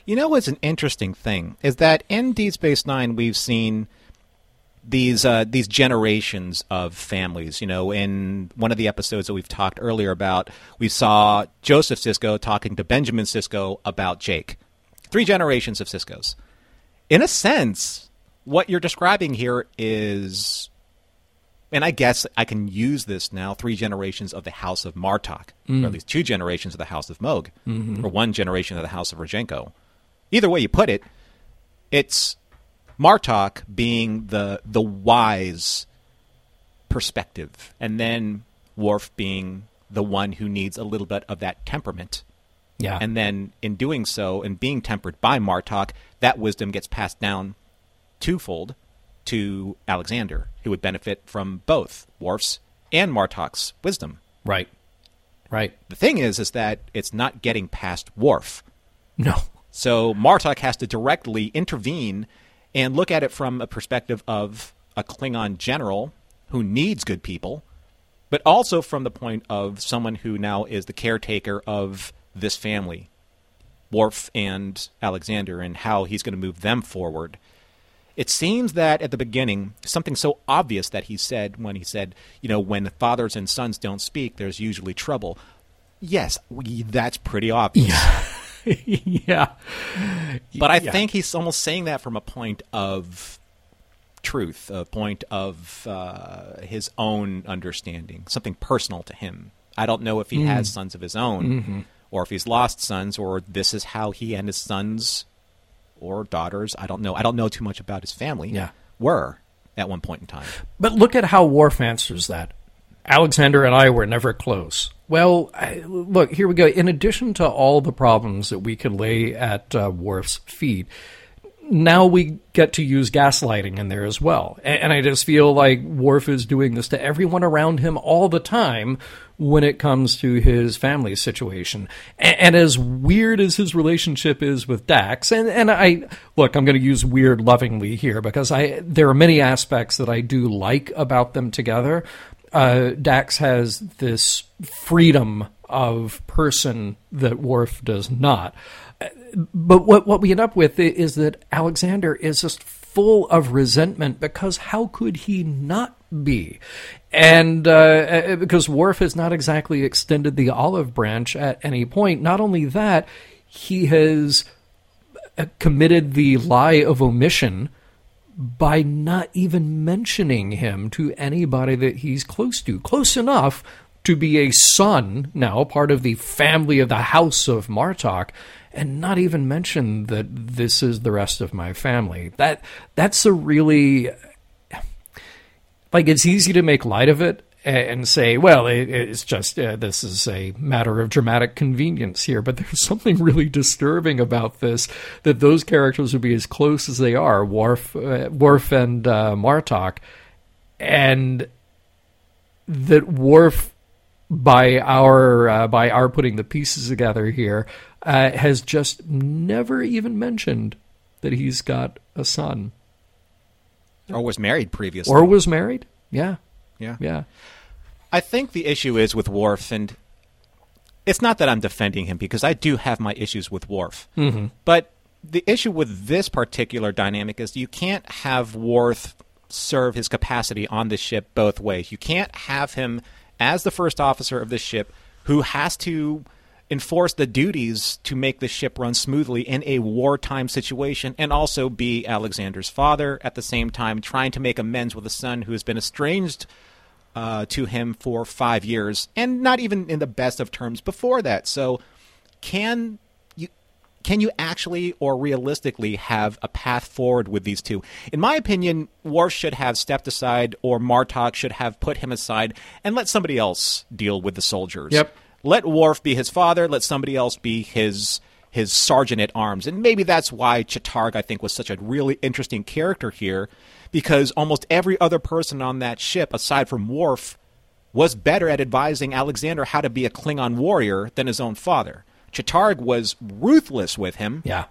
You know what's an interesting thing is that in Deep Space Nine we've seen these uh, these generations of families. You know, in one of the episodes that we've talked earlier about, we saw Joseph Sisko talking to Benjamin Sisko about Jake. Three generations of Siskos. In a sense, what you're describing here is and I guess I can use this now three generations of the House of Martok, mm. or at least two generations of the House of Mogh, mm-hmm. or one generation of the House of Rozhenko. Either way you put it, it's Martok being the the wise perspective, and then Worf being the one who needs a little bit of that temperament. Yeah. And then in doing so and being tempered by Martok, that wisdom gets passed down twofold to Alexander, who would benefit from both Worf's and Martok's wisdom. Right. Right. The thing is, is that it's not getting past Worf. No. So Martok has to directly intervene and look at it from a perspective of a Klingon general who needs good people, but also from the point of someone who now is the caretaker of this family, Worf and Alexander, and how he's going to move them forward It seems that at the beginning, something so obvious that he said when he said, you know, when fathers and sons don't speak, there's usually trouble. Yes, we, that's pretty obvious. yeah. But I Yeah. think he's almost saying that from a point of truth, a point of uh, his own understanding, something personal to him. I don't know if he Mm. has sons of his own, Mm-hmm. or if he's lost sons, or this is how he and his sons or daughters. I don't know. I don't know too much about his family. Yeah. were at one point in time. But look at how Worf answers that. Alexander and I were never close. Well, I, look, here we go. In addition to all the problems that we could lay at uh, Worf's feet, now we get to use gaslighting in there as well. And, and I just feel like Worf is doing this to everyone around him all the time when it comes to his family situation. And, and as weird as his relationship is with Dax, and, and I look, I'm going to use weird lovingly here because I there are many aspects that I do like about them together. Uh, Dax has this freedom of person that Worf does not but what what we end up with is that Alexander is just full of resentment because how could he not be? And uh, uh, because Worf has not exactly extended the olive branch at any point. Not only that, he has uh, committed the lie of omission by not even mentioning him to anybody that he's close to. Close enough to be a son, now part of the family of the House of Martok, and not even mention that this is the rest of my family. That that's a really like it's easy to make light of it and say, well, it, it's just uh, this is a matter of dramatic convenience here. But there's something really disturbing about this that those characters would be as close as they are, Worf, uh, Worf and uh, Martok, and that Worf, by our uh, by our putting the pieces together here, uh, has just never even mentioned that he's got a son Or was married previously. or was married. Yeah, yeah. yeah. I think the issue is with Worf, and it's not that I'm defending him because I do have my issues with Worf. Mm-hmm. But the issue with this particular dynamic is you can't have Worf serve his capacity on the ship both ways. You can't have him as the first officer of the ship who has to enforce the duties to make the ship run smoothly in a wartime situation and also be Alexander's father at the same time trying to make amends with a son who has been estranged uh, to him for five years, and not even in the best of terms before that. So, can you can you actually or realistically have a path forward with these two? In my opinion, Worf should have stepped aside, or Martok should have put him aside and let somebody else deal with the soldiers. Yep. Let Worf be his father. Let somebody else be his his sergeant at arms. And maybe that's why Ch'Targ, I think, was such a really interesting character here, because almost every other person on that ship, aside from Worf, was better at advising Alexander how to be a Klingon warrior than his own father. Ch'Targ was ruthless with him, Yeah.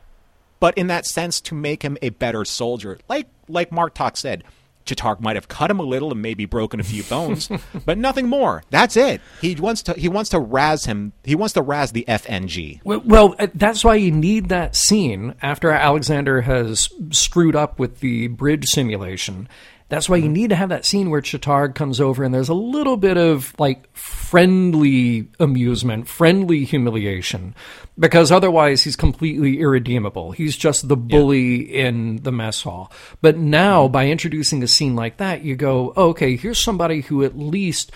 but in that sense to make him a better soldier. Like like Martok said, Ch'Targ might have cut him a little and maybe broken a few bones, but nothing more. That's it. He wants to he wants to razz him. He wants to razz the FNG. Well, well, uh, that's why you need that scene after Alexander has screwed up with the bridge simulation. That's why you need to have that scene where Ch'Targ comes over and there's a little bit of like friendly amusement, friendly humiliation, because otherwise he's completely irredeemable. He's just the bully in the mess hall. But now, by introducing a scene like that, you go, oh, okay, here's somebody who at least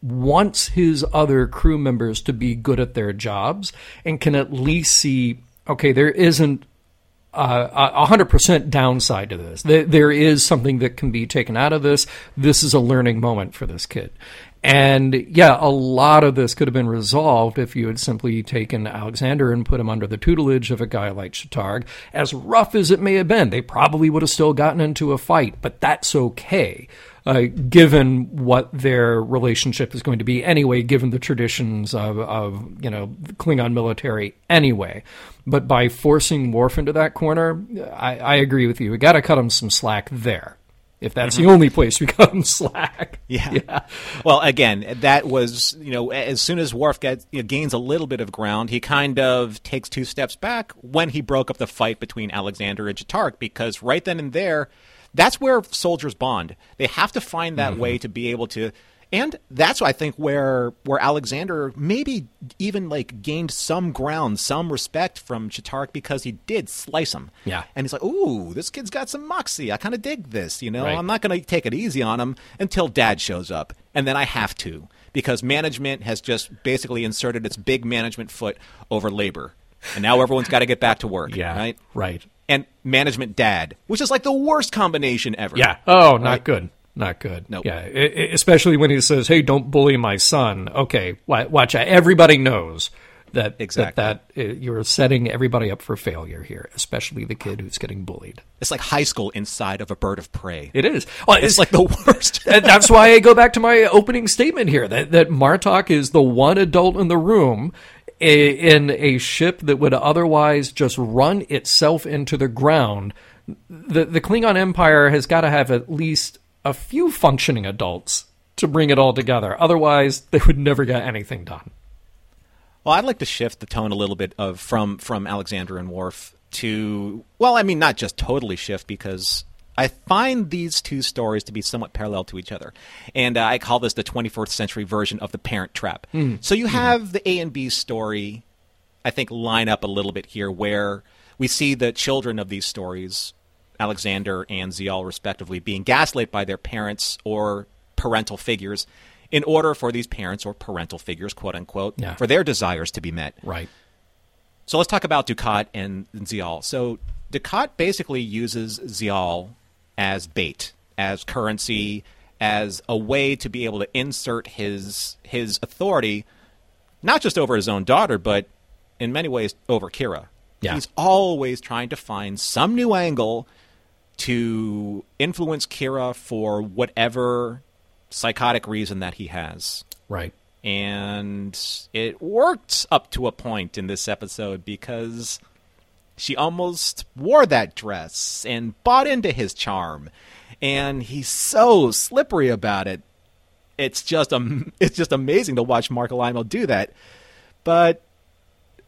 wants his other crew members to be good at their jobs and can at least see okay there isn't uh, a hundred percent downside to this. There, there is something that can be taken out of this. This is a learning moment for this kid. And yeah, a lot of this could have been resolved if you had simply taken Alexander and put him under the tutelage of a guy like Ch'Targ. As rough as it may have been, they probably would have still gotten into a fight, but that's okay. Uh, given what their relationship is going to be anyway, given the traditions of, of you know the Klingon military anyway. But by forcing Worf into that corner, I, I agree with you. We got to cut him some slack there. If that's the only place we cut him slack, Yeah. Well, again, that was you know as soon as Worf gets you know, gains a little bit of ground, he kind of takes two steps back when he broke up the fight between Alexander and Ch'Targ because right then and there, that's where soldiers bond. They have to find that mm-hmm. way to be able to and that's I think where where Alexander maybe even like gained some ground, some respect from Ch'Targ because he did slice him. Yeah. And he's like, "Ooh, this kid's got some moxie. I kind of dig this, you know. Right. I'm not going to take it easy on him until dad shows up. And then I have to because management has just basically inserted its big management foot over labor. And now everyone's got to get back to work, Yeah. right? Right. And management dad, which is like the worst combination ever. Yeah. Oh, not good. Not good. Nope. Yeah. I- I- especially when he says, "Hey, don't bully my son." Okay. Watch. Everybody knows that Exactly. that, that uh, you're setting everybody up for failure here, especially the kid who's getting bullied. It's like high school inside of a bird of prey. It is. Well, It's like the worst. And that's why I go back to my opening statement here that, that Martok is the one adult in the room i- in a ship that would otherwise just run itself into the ground. The, the Klingon Empire has got to have at least a few functioning adults to bring it all together. Otherwise, they would never get anything done. Well, I'd like to shift the tone a little bit of from from Alexander and Worf to well, I mean not just totally shift because I find these two stories to be somewhat parallel to each other, and uh, I call this the 21st century version of the Parent Trap. So you have the A and B story, I think, line up a little bit here, where we see the children of these stories, Alexander and Ziyal, respectively, being gaslit by their parents or parental figures. In order for these parents or parental figures, quote unquote, Yeah. for their desires to be met. Right. So let's talk about Dukat and Ziyal. So Dukat basically uses Ziyal as bait, as currency, as a way to be able to insert his his authority, not just over his own daughter, but in many ways over Kira. Yeah. He's always trying to find some new angle to influence Kira for whatever psychotic reason that he has Right. and it worked up to a point in this episode because she almost wore that dress and bought into his charm. And he's so slippery about it. It's just um, it's just amazing to watch Marc Alaimo do that. But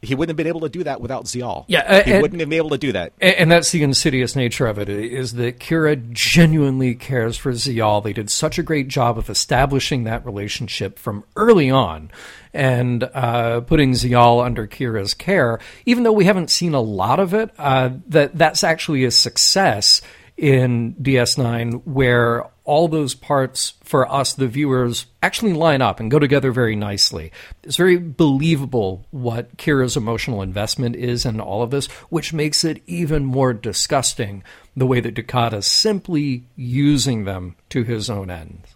he wouldn't have been able to do that without Ziyal. Yeah, uh, he and- wouldn't have been able to do that. And that's the insidious nature of it, is that Kira genuinely cares for Ziyal. They did such a great job of establishing that relationship from early on and uh, putting Ziyal under Kira's care. Even though we haven't seen a lot of it, uh, that that's actually a success in DS9 where all those parts for us, the viewers, actually line up and go together very nicely. It's very believable what Kira's emotional investment is in all of this, which makes it even more disgusting the way that Ducata's simply using them to his own ends.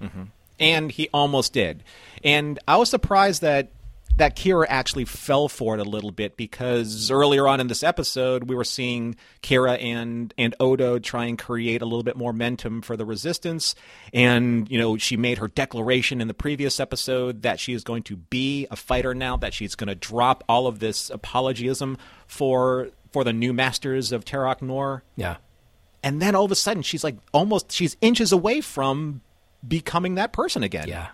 Mm-hmm. and he almost did. And I was surprised that that Kira actually fell for it a little bit because earlier on in this episode we were seeing Kira and and Odo try and create a little bit more momentum for the resistance and you know she made her declaration in the previous episode that she is going to be a fighter now that she's going to drop all of this apologism for for the new masters of Terok Nor Yeah. and then all of a sudden she's like almost she's inches away from becoming that person again Yeah.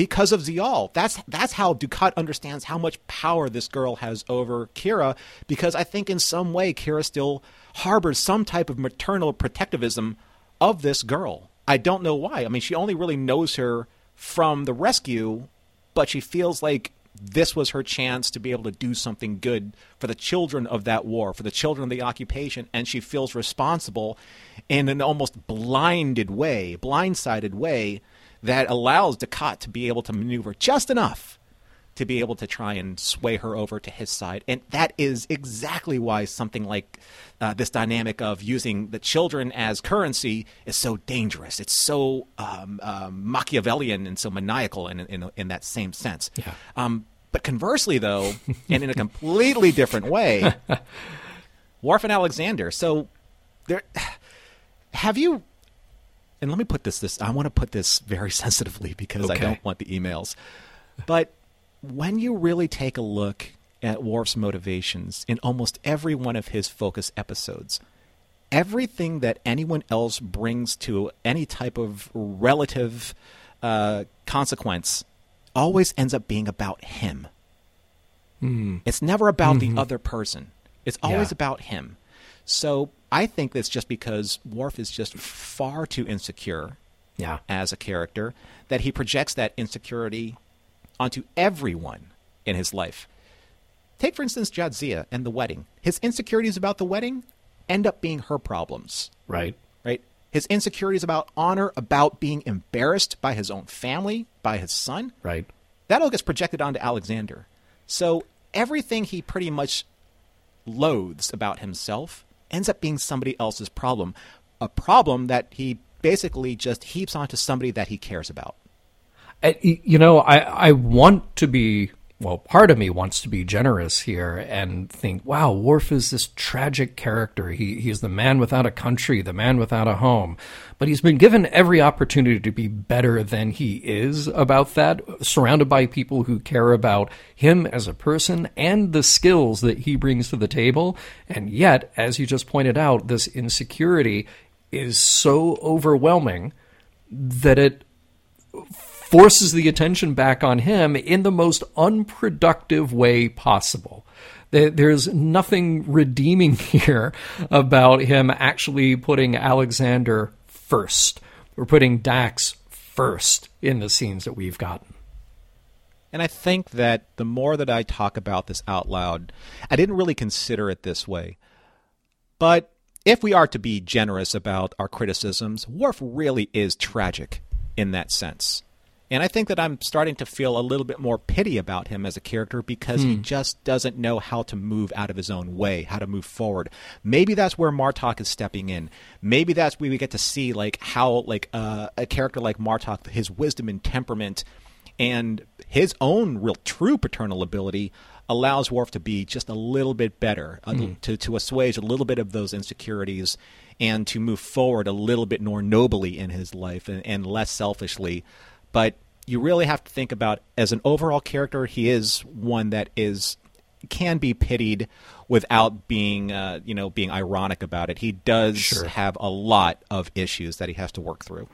Because of Ziyal. That's that's how Dukat understands how much power this girl has over Kira. Because I think in some way Kira still harbors some type of maternal protectivism of this girl. I don't know why. I mean, she only really knows her from the rescue, but she feels like this was her chance to be able to do something good for the children of that war, for the children of the occupation, and she feels responsible in an almost blinded way, blindsided way that allows Dukat to be able to maneuver just enough to be able to try and sway her over to his side. And that is exactly why something like uh, this dynamic of using the children as currency is so dangerous. It's so um, um, Machiavellian and so maniacal in, in, in that same sense. Yeah. Um, but conversely, though, and in a completely different way, Worf and Alexander. So there, have you? And let me put this. This I want to put this very sensitively because I don't want the emails. But when you really take a look at Worf's motivations in almost every one of his focus episodes, everything that anyone else brings to any type of relative uh, consequence always ends up being about him. It's never about the other person. It's always Yeah. about him. So I think that's just because Worf is just far too insecure Yeah. as a character that he projects that insecurity onto everyone in his life. Take, for instance, Jadzia and the wedding. His insecurities about the wedding end up being her problems, Right. right? His insecurities about honor, about being embarrassed by his own family, by his son, Right. that all gets projected onto Alexander. So everything he pretty much loathes about himself ends up being somebody else's problem. A problem that he basically just heaps onto somebody that he cares about. You know, I, I want to be, well, part of me wants to be generous here and think, wow, Worf is this tragic character. He, he's the man without a country, the man without a home. But he's been given every opportunity to be better than he is about that, surrounded by people who care about him as a person and the skills that he brings to the table. And yet, as you just pointed out, this insecurity is so overwhelming that it forces the attention back on him in the most unproductive way possible. There's nothing redeeming here about him actually putting Alexander first or putting Dax first in the scenes that we've gotten. And I think that the more that I talk about this out loud, I didn't really consider it this way. But if we are to be generous about our criticisms, Worf really is tragic in that sense. And I think that I'm starting to feel a little bit more pity about him as a character because he just doesn't know how to move out of his own way, how to move forward. Maybe that's where Martok is stepping in. Maybe that's where we get to see like how like uh, a character like Martok, his wisdom and temperament, and his own real true paternal ability allows Worf to be just a little bit better, uh, to to assuage a little bit of those insecurities, and to move forward a little bit more nobly in his life and, and less selfishly. But you really have to think about as an overall character, he is one that is can be pitied without being uh, you know being ironic about it. He does Sure. have a lot of issues that he has to work through.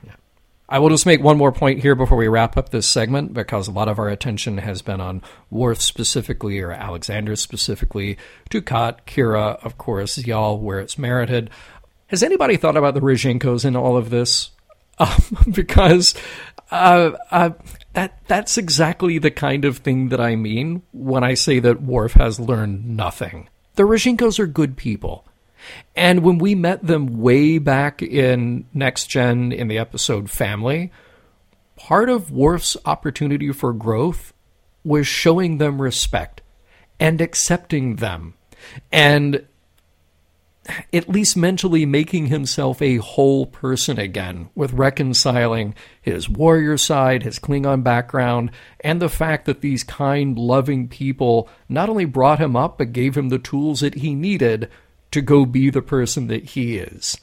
I will just make one more point here before we wrap up this segment because a lot of our attention has been on Worf specifically or Alexander specifically, Dukat, Kira, of course, y'all where it's merited. Has anybody thought about the Rozhenkos in all of this? Um, because uh, uh, that that's exactly the kind of thing that I mean when I say that Worf has learned nothing. The Rozhenkos are good people. And when we met them way back in Next Gen in the episode Family, part of Worf's opportunity for growth was showing them respect and accepting them and at least mentally making himself a whole person again with reconciling his warrior side, his Klingon background, and the fact that these kind, loving people not only brought him up, but gave him the tools that he needed to go be the person that he is.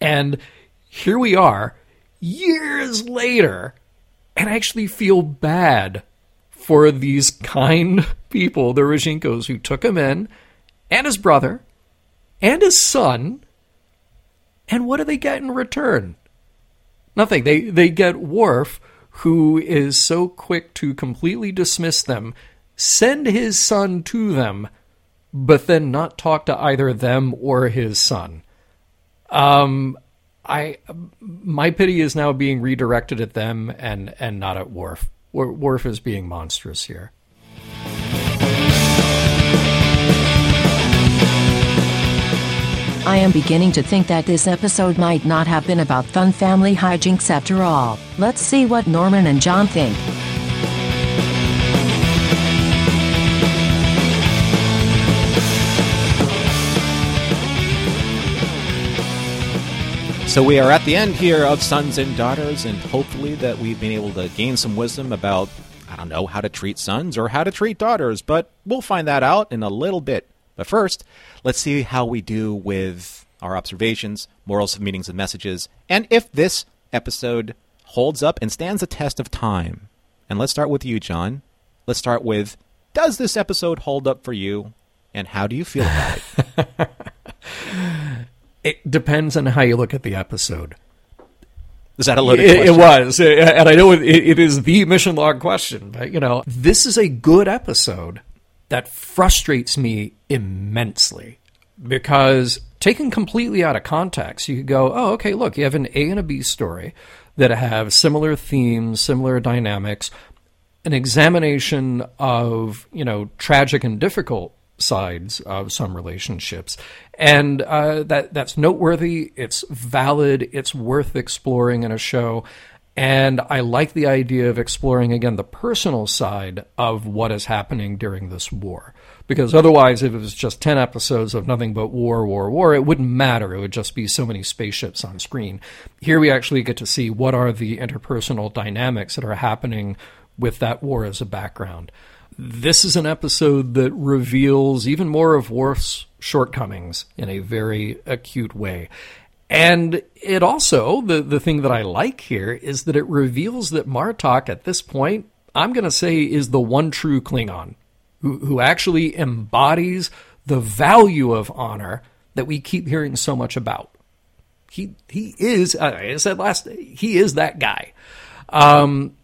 And here we are, years later, and I actually feel bad for these kind people, the Rozhenkos, who took him in, and his brother, and his son. And what do they get in return? Nothing. They they get Worf, who is so quick to completely dismiss them, send his son to them, but then not talk to either them or his son. Um, I my pity is now being redirected at them and and not at Worf. Worf is being monstrous here. I am beginning to think that this episode might not have been about fun family hijinks after all. Let's see what Norman and John think. So we are at the end here of Sons and Daughters, and hopefully that we've been able to gain some wisdom about, I don't know, how to treat sons or how to treat daughters, but we'll find that out in a little bit. But first, let's see how we do with our observations, morals, meanings, and messages, and if this episode holds up and stands the test of time. And let's start with you, John. Let's start with Does this episode hold up for you, and how do you feel about it? It depends on how you look at the episode. Is that a loaded It, it was, and I know it, it is the mission log question, but you know, this is a good episode that frustrates me immensely because taken completely out of context, you could go, oh, okay, look, you have an A and a B story that have similar themes, similar dynamics, an examination of, you know, tragic and difficult sides of some relationships. And uh, that that's noteworthy, it's valid, it's worth exploring in a show. And I like the idea of exploring again the personal side of what is happening during this war. Because otherwise, if it was just 10 episodes of nothing but war, war, war, it wouldn't matter. It would just be so many spaceships on screen. Here we actually get to see what are the interpersonal dynamics that are happening with that war as a background. This is an episode that reveals even more of Worf's shortcomings in a very acute way. And it also, the, the thing that I like here is that it reveals that Martok at this point, I'm going to say, is the one true Klingon who, who actually embodies the value of honor that we keep hearing so much about. He, he is, uh, I said last, he is that guy. Um,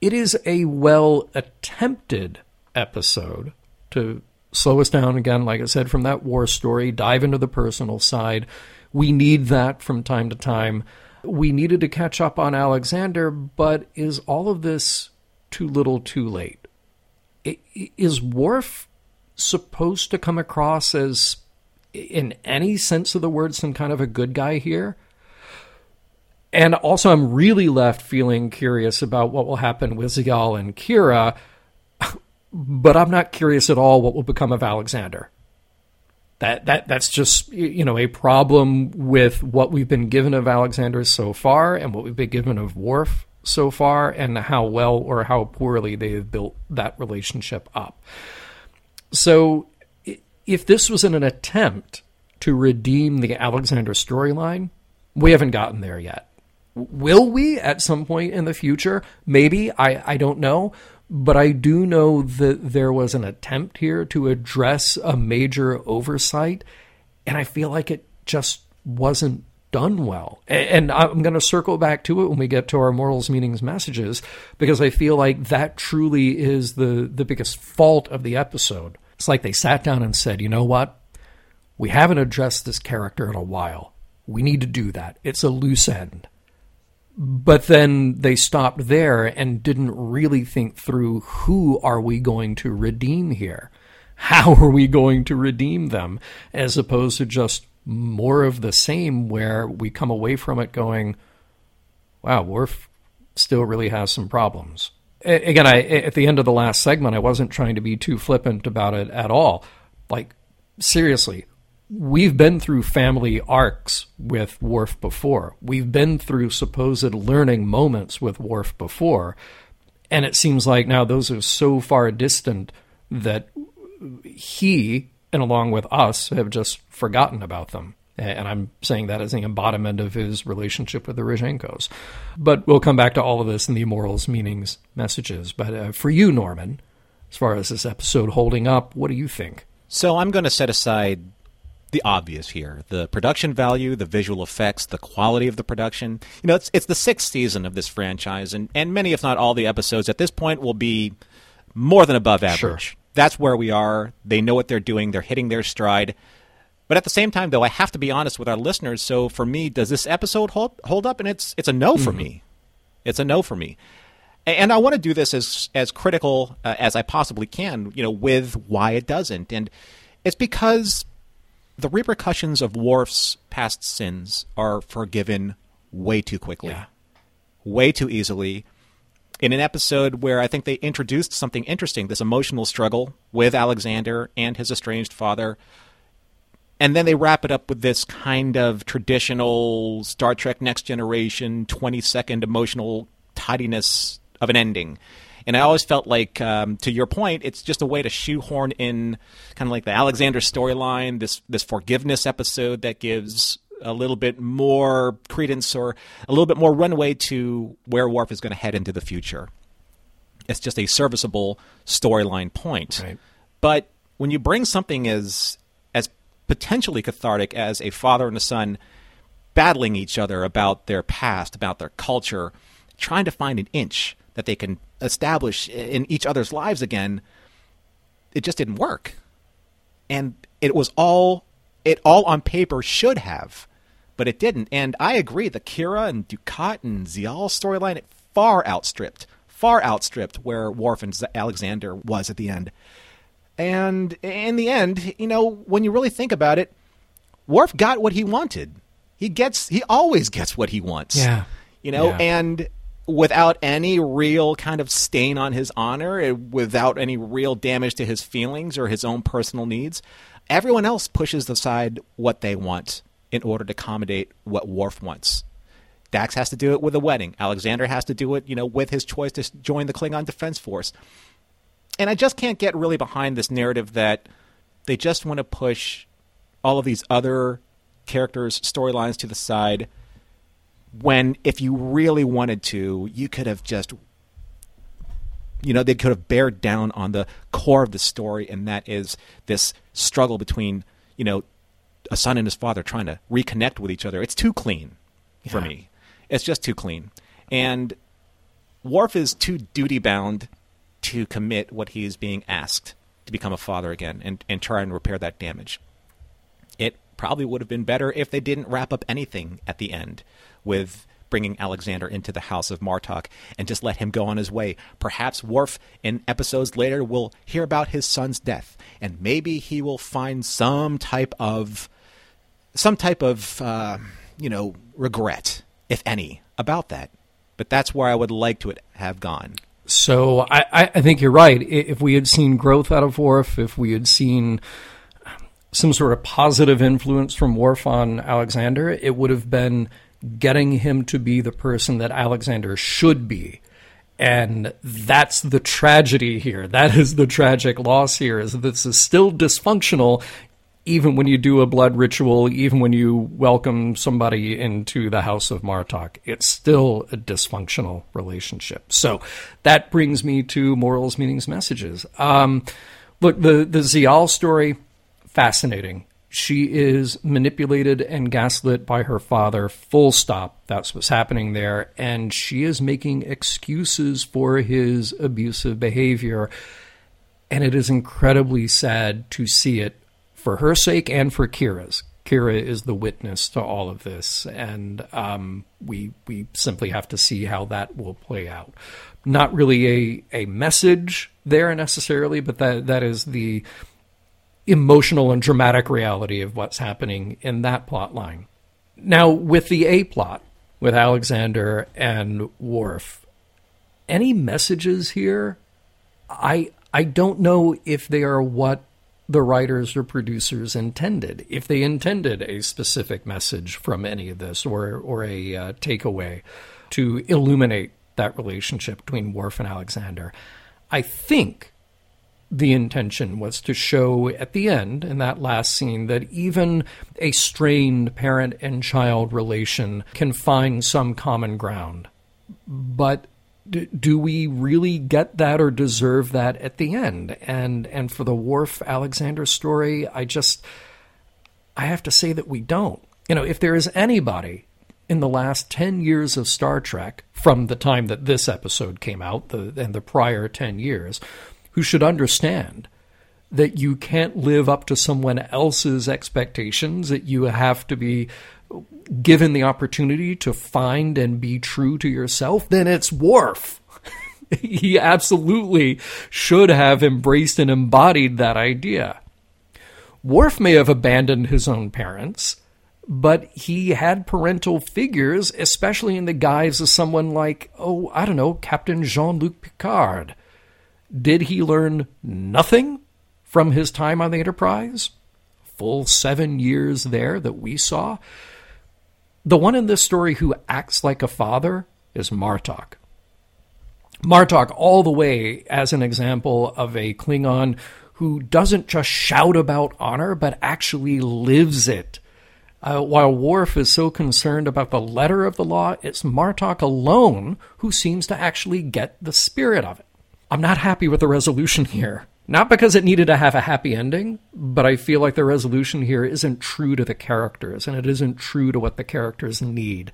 it is a well attempted episode to slow us down again, like I said, from that war story, dive into the personal side we need that from time to time. We needed to catch up on Alexander, but is all of this too little too late? Is Worf supposed to come across as, in any sense of the word, some kind of a good guy here? And also, I'm really left feeling curious about what will happen with Ziyal and Kira, but I'm not curious at all what will become of Alexander. That that that's just you know a problem with what we've been given of Alexander so far and what we've been given of Worf so far and how well or how poorly they have built that relationship up. So if this was in an attempt to redeem the Alexander storyline, we haven't gotten there yet. Will we at some point in the future? Maybe. I, I don't know. But I do know that there was an attempt here to address a major oversight, and I feel like it just wasn't done well. And I'm going to circle back to it when we get to our morals, meanings, messages, because I feel like that truly is the, the biggest fault of the episode. It's like they sat down and said, you know what? We haven't addressed this character in a while. We need to do that. It's a loose end but then they stopped there and didn't really think through who are we going to redeem here? How are we going to redeem them? As opposed to just more of the same, where we come away from it going, wow, Worf still really has some problems. Again, I, at the end of the last segment, I wasn't trying to be too flippant about it at all. Like, seriously, we've been through family arcs with Worf before. We've been through supposed learning moments with Worf before. And it seems like now those are so far distant that he, and along with us, have just forgotten about them. And I'm saying that as the embodiment of his relationship with the Rozhenkos. But we'll come back to all of this in the morals, meanings, messages. But uh, for you, Norman, as far as this episode holding up, what do you think? So I'm going to set aside the obvious here the production value, the visual effects, the quality of the production. You know, it's, it's the sixth season of this franchise, and, and many, if not all, the episodes at this point will be more than above average. Sure. That's where we are. They know what they're doing, they're hitting their stride. But at the same time, though, I have to be honest with our listeners. So for me, does this episode hold, hold up? And it's, it's a no for mm-hmm. me. It's a no for me and I want to do this as as critical uh, as I possibly can, you know, with why it doesn't. And it's because the repercussions of Worf's past sins are forgiven way too quickly, yeah. way too easily. In an episode where I think they introduced something interesting, this emotional struggle with Alexander and his estranged father, and then they wrap it up with this kind of traditional Star Trek Next Generation 20 second emotional tidiness of an ending. And I always felt like, um, to your point, it's just a way to shoehorn in kind of like the Alexander storyline, this this forgiveness episode that gives a little bit more credence or a little bit more runway to where Worf is going to head into the future. It's just a serviceable storyline point. Right. But when you bring something as as potentially cathartic as a father and a son battling each other about their past, about their culture, trying to find an inch that they can establish in each other's lives again, it just didn't work. And it was all it all on paper should have, but it didn't. And I agree, the Kira and Dukat and Ziyal storyline it far outstripped, far outstripped where Worf and Alexander was at the end. And in the end, you know, when you really think about it, Worf got what he wanted. He gets, he always gets what he wants. Yeah. You know, Yeah. and without any real kind of stain on his honor, eh, without any real damage to his feelings or his own personal needs, everyone else pushes aside what they want in order to accommodate what Worf wants. Dax has to do it with a wedding. Alexander has to do it, you know, with his choice to join the Klingon Defense Force. And I just can't get really behind this narrative that they just want to push all of these other characters' storylines to the side when if you really wanted to, you could have just you know, they could have bared down on the core of the story, and that is this struggle between, you know, a son and his father trying to reconnect with each other. It's too clean for Yeah. me. It's just too clean. And Worf is too duty bound to commit what he is being asked to become a father again and, and try and repair that damage. It probably would have been better if they didn't wrap up anything at the end with bringing Alexander into the house of Martok and just let him go on his way. Perhaps Worf, in episodes later, will hear about his son's death, and maybe he will find some type of some type of uh, you know regret, if any, about that. But that's where I would like to have gone. So I, I- think you're right. If we had seen growth out of Worf, if we had seen some sort of positive influence from Worf on Alexander, it would have been getting him to be the person that Alexander should be. And that's the tragedy here. That is the tragic loss here, is this is still dysfunctional even when you do a blood ritual, even when you welcome somebody into the house of Martok, it's still a dysfunctional relationship. So that brings me to morals, meanings, messages. Um, look, the the Ziyal story, fascinating. She is manipulated and gaslit by her father. Full stop. That's what's happening there, and she is making excuses for his abusive behavior. And it is incredibly sad to see it for her sake and for Kira's. Kira is the witness to all of this, and um, we we simply have to see how that will play out. Not really a, a message there necessarily, but that that is the emotional and dramatic reality of what's happening in that plot line. Now, with the A plot, with Alexander and Worf, any messages here? I I don't know if they are what the writers or producers intended. If they intended a specific message from any of this or or a uh, takeaway to illuminate that relationship between Worf and Alexander, I think the intention was to show at the end in that last scene that even a strained parent and child relation can find some common ground. But d- do we really get that or deserve that at the end? And and for the Worf Alexander story, I just I have to say that we don't. You know, if there is anybody in the last 10 years of Star Trek from the time that this episode came out the, and the prior 10 years who should understand that you can't live up to someone else's expectations, that you have to be given the opportunity to find and be true to yourself, then it's Worf. he absolutely should have embraced and embodied that idea. Worf may have abandoned his own parents, but he had parental figures, especially in the guise of someone like, oh, I don't know, Captain Jean Luc Picard. Did he learn nothing from his time on the Enterprise? Full seven years there that we saw. The one in this story who acts like a father is Martok. Martok, all the way as an example of a Klingon who doesn't just shout about honor, but actually lives it. Uh, while Worf is so concerned about the letter of the law, it's Martok alone who seems to actually get the spirit of it. I'm not happy with the resolution here. Not because it needed to have a happy ending, but I feel like the resolution here isn't true to the characters, and it isn't true to what the characters need.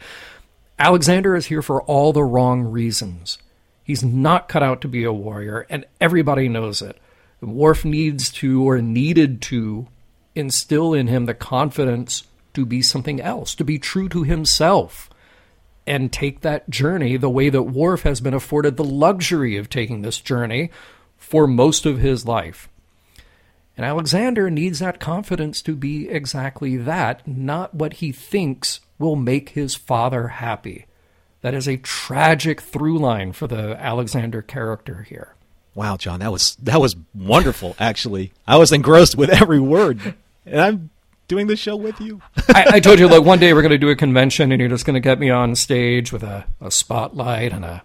Alexander is here for all the wrong reasons. He's not cut out to be a warrior, and everybody knows it. Worf needs to, or needed to, instill in him the confidence to be something else, to be true to himself, and take that journey the way that Worf has been afforded the luxury of taking this journey for most of his life. And Alexander needs that confidence to be exactly that, not what he thinks will make his father happy. That is a tragic through line for the Alexander character here. Wow, John, that was that was wonderful. Actually, I was engrossed with every word, and I'm doing this show with you. I, I, told you, like one day we're going to do a convention, and you're just going to get me on stage with a, a spotlight and a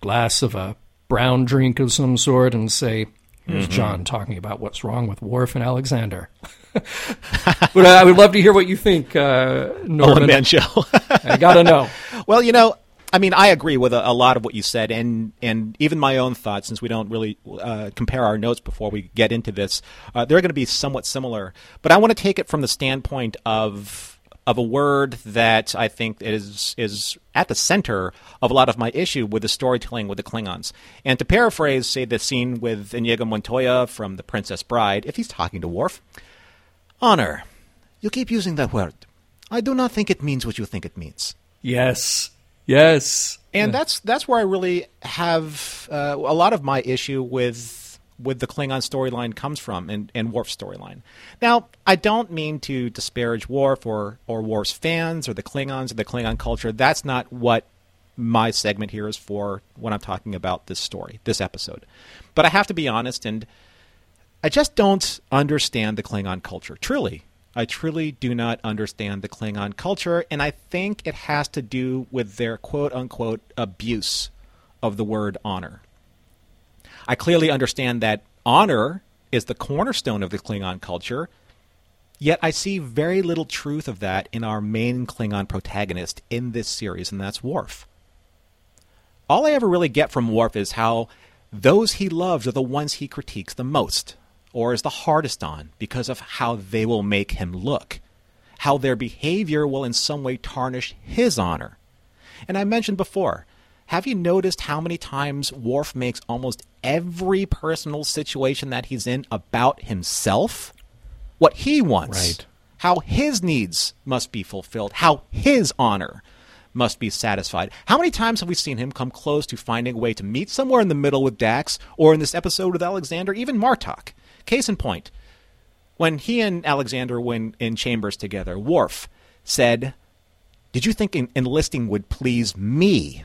glass of a brown drink of some sort, and say, "Here's mm-hmm. John talking about what's wrong with Worf and Alexander." but I would love to hear what you think, uh, Norman. man show. I gotta know. Well, you know, I mean, I agree with a, a, lot of what you said, and and even my own thoughts. Since we don't really uh, compare our notes before we get into this, uh, they're going to be somewhat similar. But I want to take it from the standpoint of of a word that I think is is at the center of a lot of my issue with the storytelling with the Klingons. And to paraphrase, say the scene with Inigo Montoya from The Princess Bride, if he's talking to Worf, honor. You keep using that word. I do not think it means what you think it means. Yes. Yes, and that's that's where I really have uh, a lot of my issue with with the Klingon storyline comes from, and, and Worf's storyline. Now, I don't mean to disparage Worf or or Worf's fans or the Klingons or the Klingon culture. That's not what my segment here is for when I'm talking about this story, this episode. But I have to be honest, and I just don't understand the Klingon culture. Truly, I truly do not understand the Klingon culture, and I think it has to do with their quote unquote abuse of the word honor. I clearly understand that honor is the cornerstone of the Klingon culture, yet I see very little truth of that in our main Klingon protagonist in this series, and that's Worf. All I ever really get from Worf is how those he loves are the ones he critiques the most or is the hardest on because of how they will make him look, how their behavior will in some way tarnish his honor. And I mentioned before, have you noticed how many times Worf makes almost every personal situation that he's in about himself? What he wants. Right. How his needs must be fulfilled, how his honor must be satisfied. How many times have we seen him come close to finding a way to meet somewhere in the middle with Dax, or in this episode with Alexander, even Martok? Case in point, when he and Alexander went in chambers together, Worf said, Did you think enlisting would please me?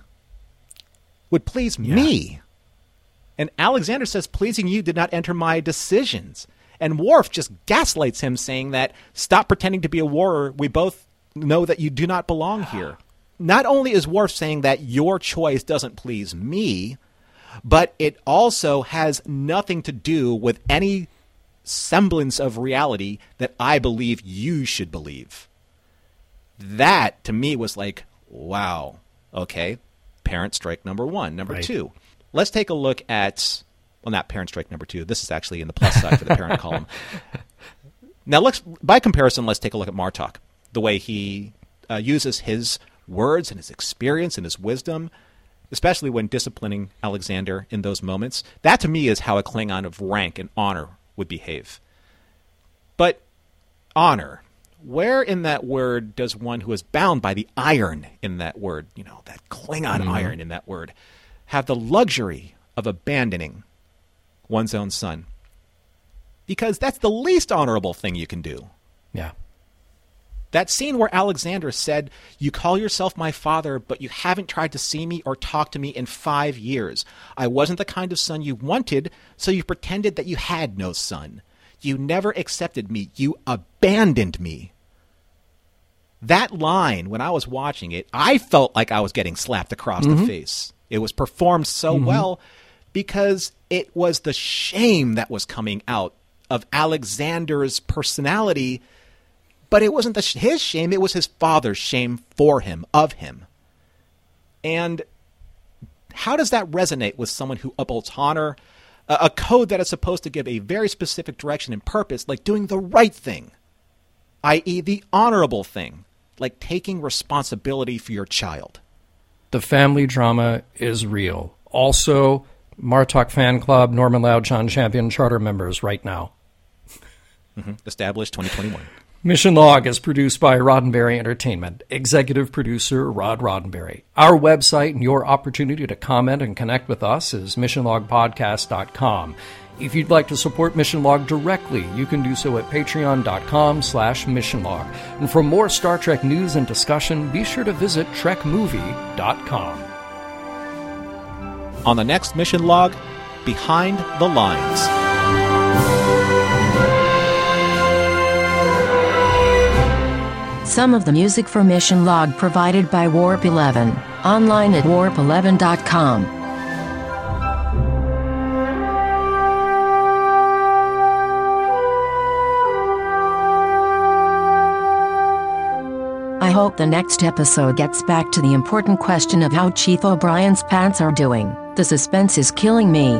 Would please yeah. me? And Alexander says, Pleasing you did not enter my decisions. And Worf just gaslights him, saying that, Stop pretending to be a warrior. We both know that you do not belong here. Not only is Worf saying that your choice doesn't please me, but it also has nothing to do with any semblance of reality that I believe you should believe. That to me was like, wow, okay, parent strike number one. Number right. two, let's take a look at, well, not parent strike number two. This is actually in the plus side for the parent column. Now, let's, by comparison, let's take a look at Martok, the way he uh, uses his words and his experience and his wisdom especially when disciplining Alexander in those moments. That to me is how a Klingon of rank and honor would behave. But honor, where in that word does one who is bound by the iron in that word, you know, that Klingon mm-hmm. iron in that word, have the luxury of abandoning one's own son? Because that's the least honorable thing you can do. Yeah. That scene where Alexander said, You call yourself my father, but you haven't tried to see me or talk to me in five years. I wasn't the kind of son you wanted, so you pretended that you had no son. You never accepted me. You abandoned me. That line, when I was watching it, I felt like I was getting slapped across mm-hmm. the face. It was performed so mm-hmm. well because it was the shame that was coming out of Alexander's personality but it wasn't the, his shame, it was his father's shame for him, of him. And how does that resonate with someone who upholds honor, a, a code that is supposed to give a very specific direction and purpose, like doing the right thing, i.e., the honorable thing, like taking responsibility for your child? The family drama is real. Also, Martok Fan Club, Norman Loud, John Champion charter members right now. Mm-hmm. Established 2021. Mission Log is produced by Roddenberry Entertainment. Executive producer Rod Roddenberry. Our website and your opportunity to comment and connect with us is missionlogpodcast.com. If you'd like to support Mission Log directly, you can do so at patreon.com slash missionlog. And for more Star Trek news and discussion, be sure to visit trekmovie.com. On the next Mission Log, Behind the Lines. Some of the music for Mission Log provided by Warp 11, online at warp11.com. I hope the next episode gets back to the important question of how Chief O'Brien's pants are doing. The suspense is killing me.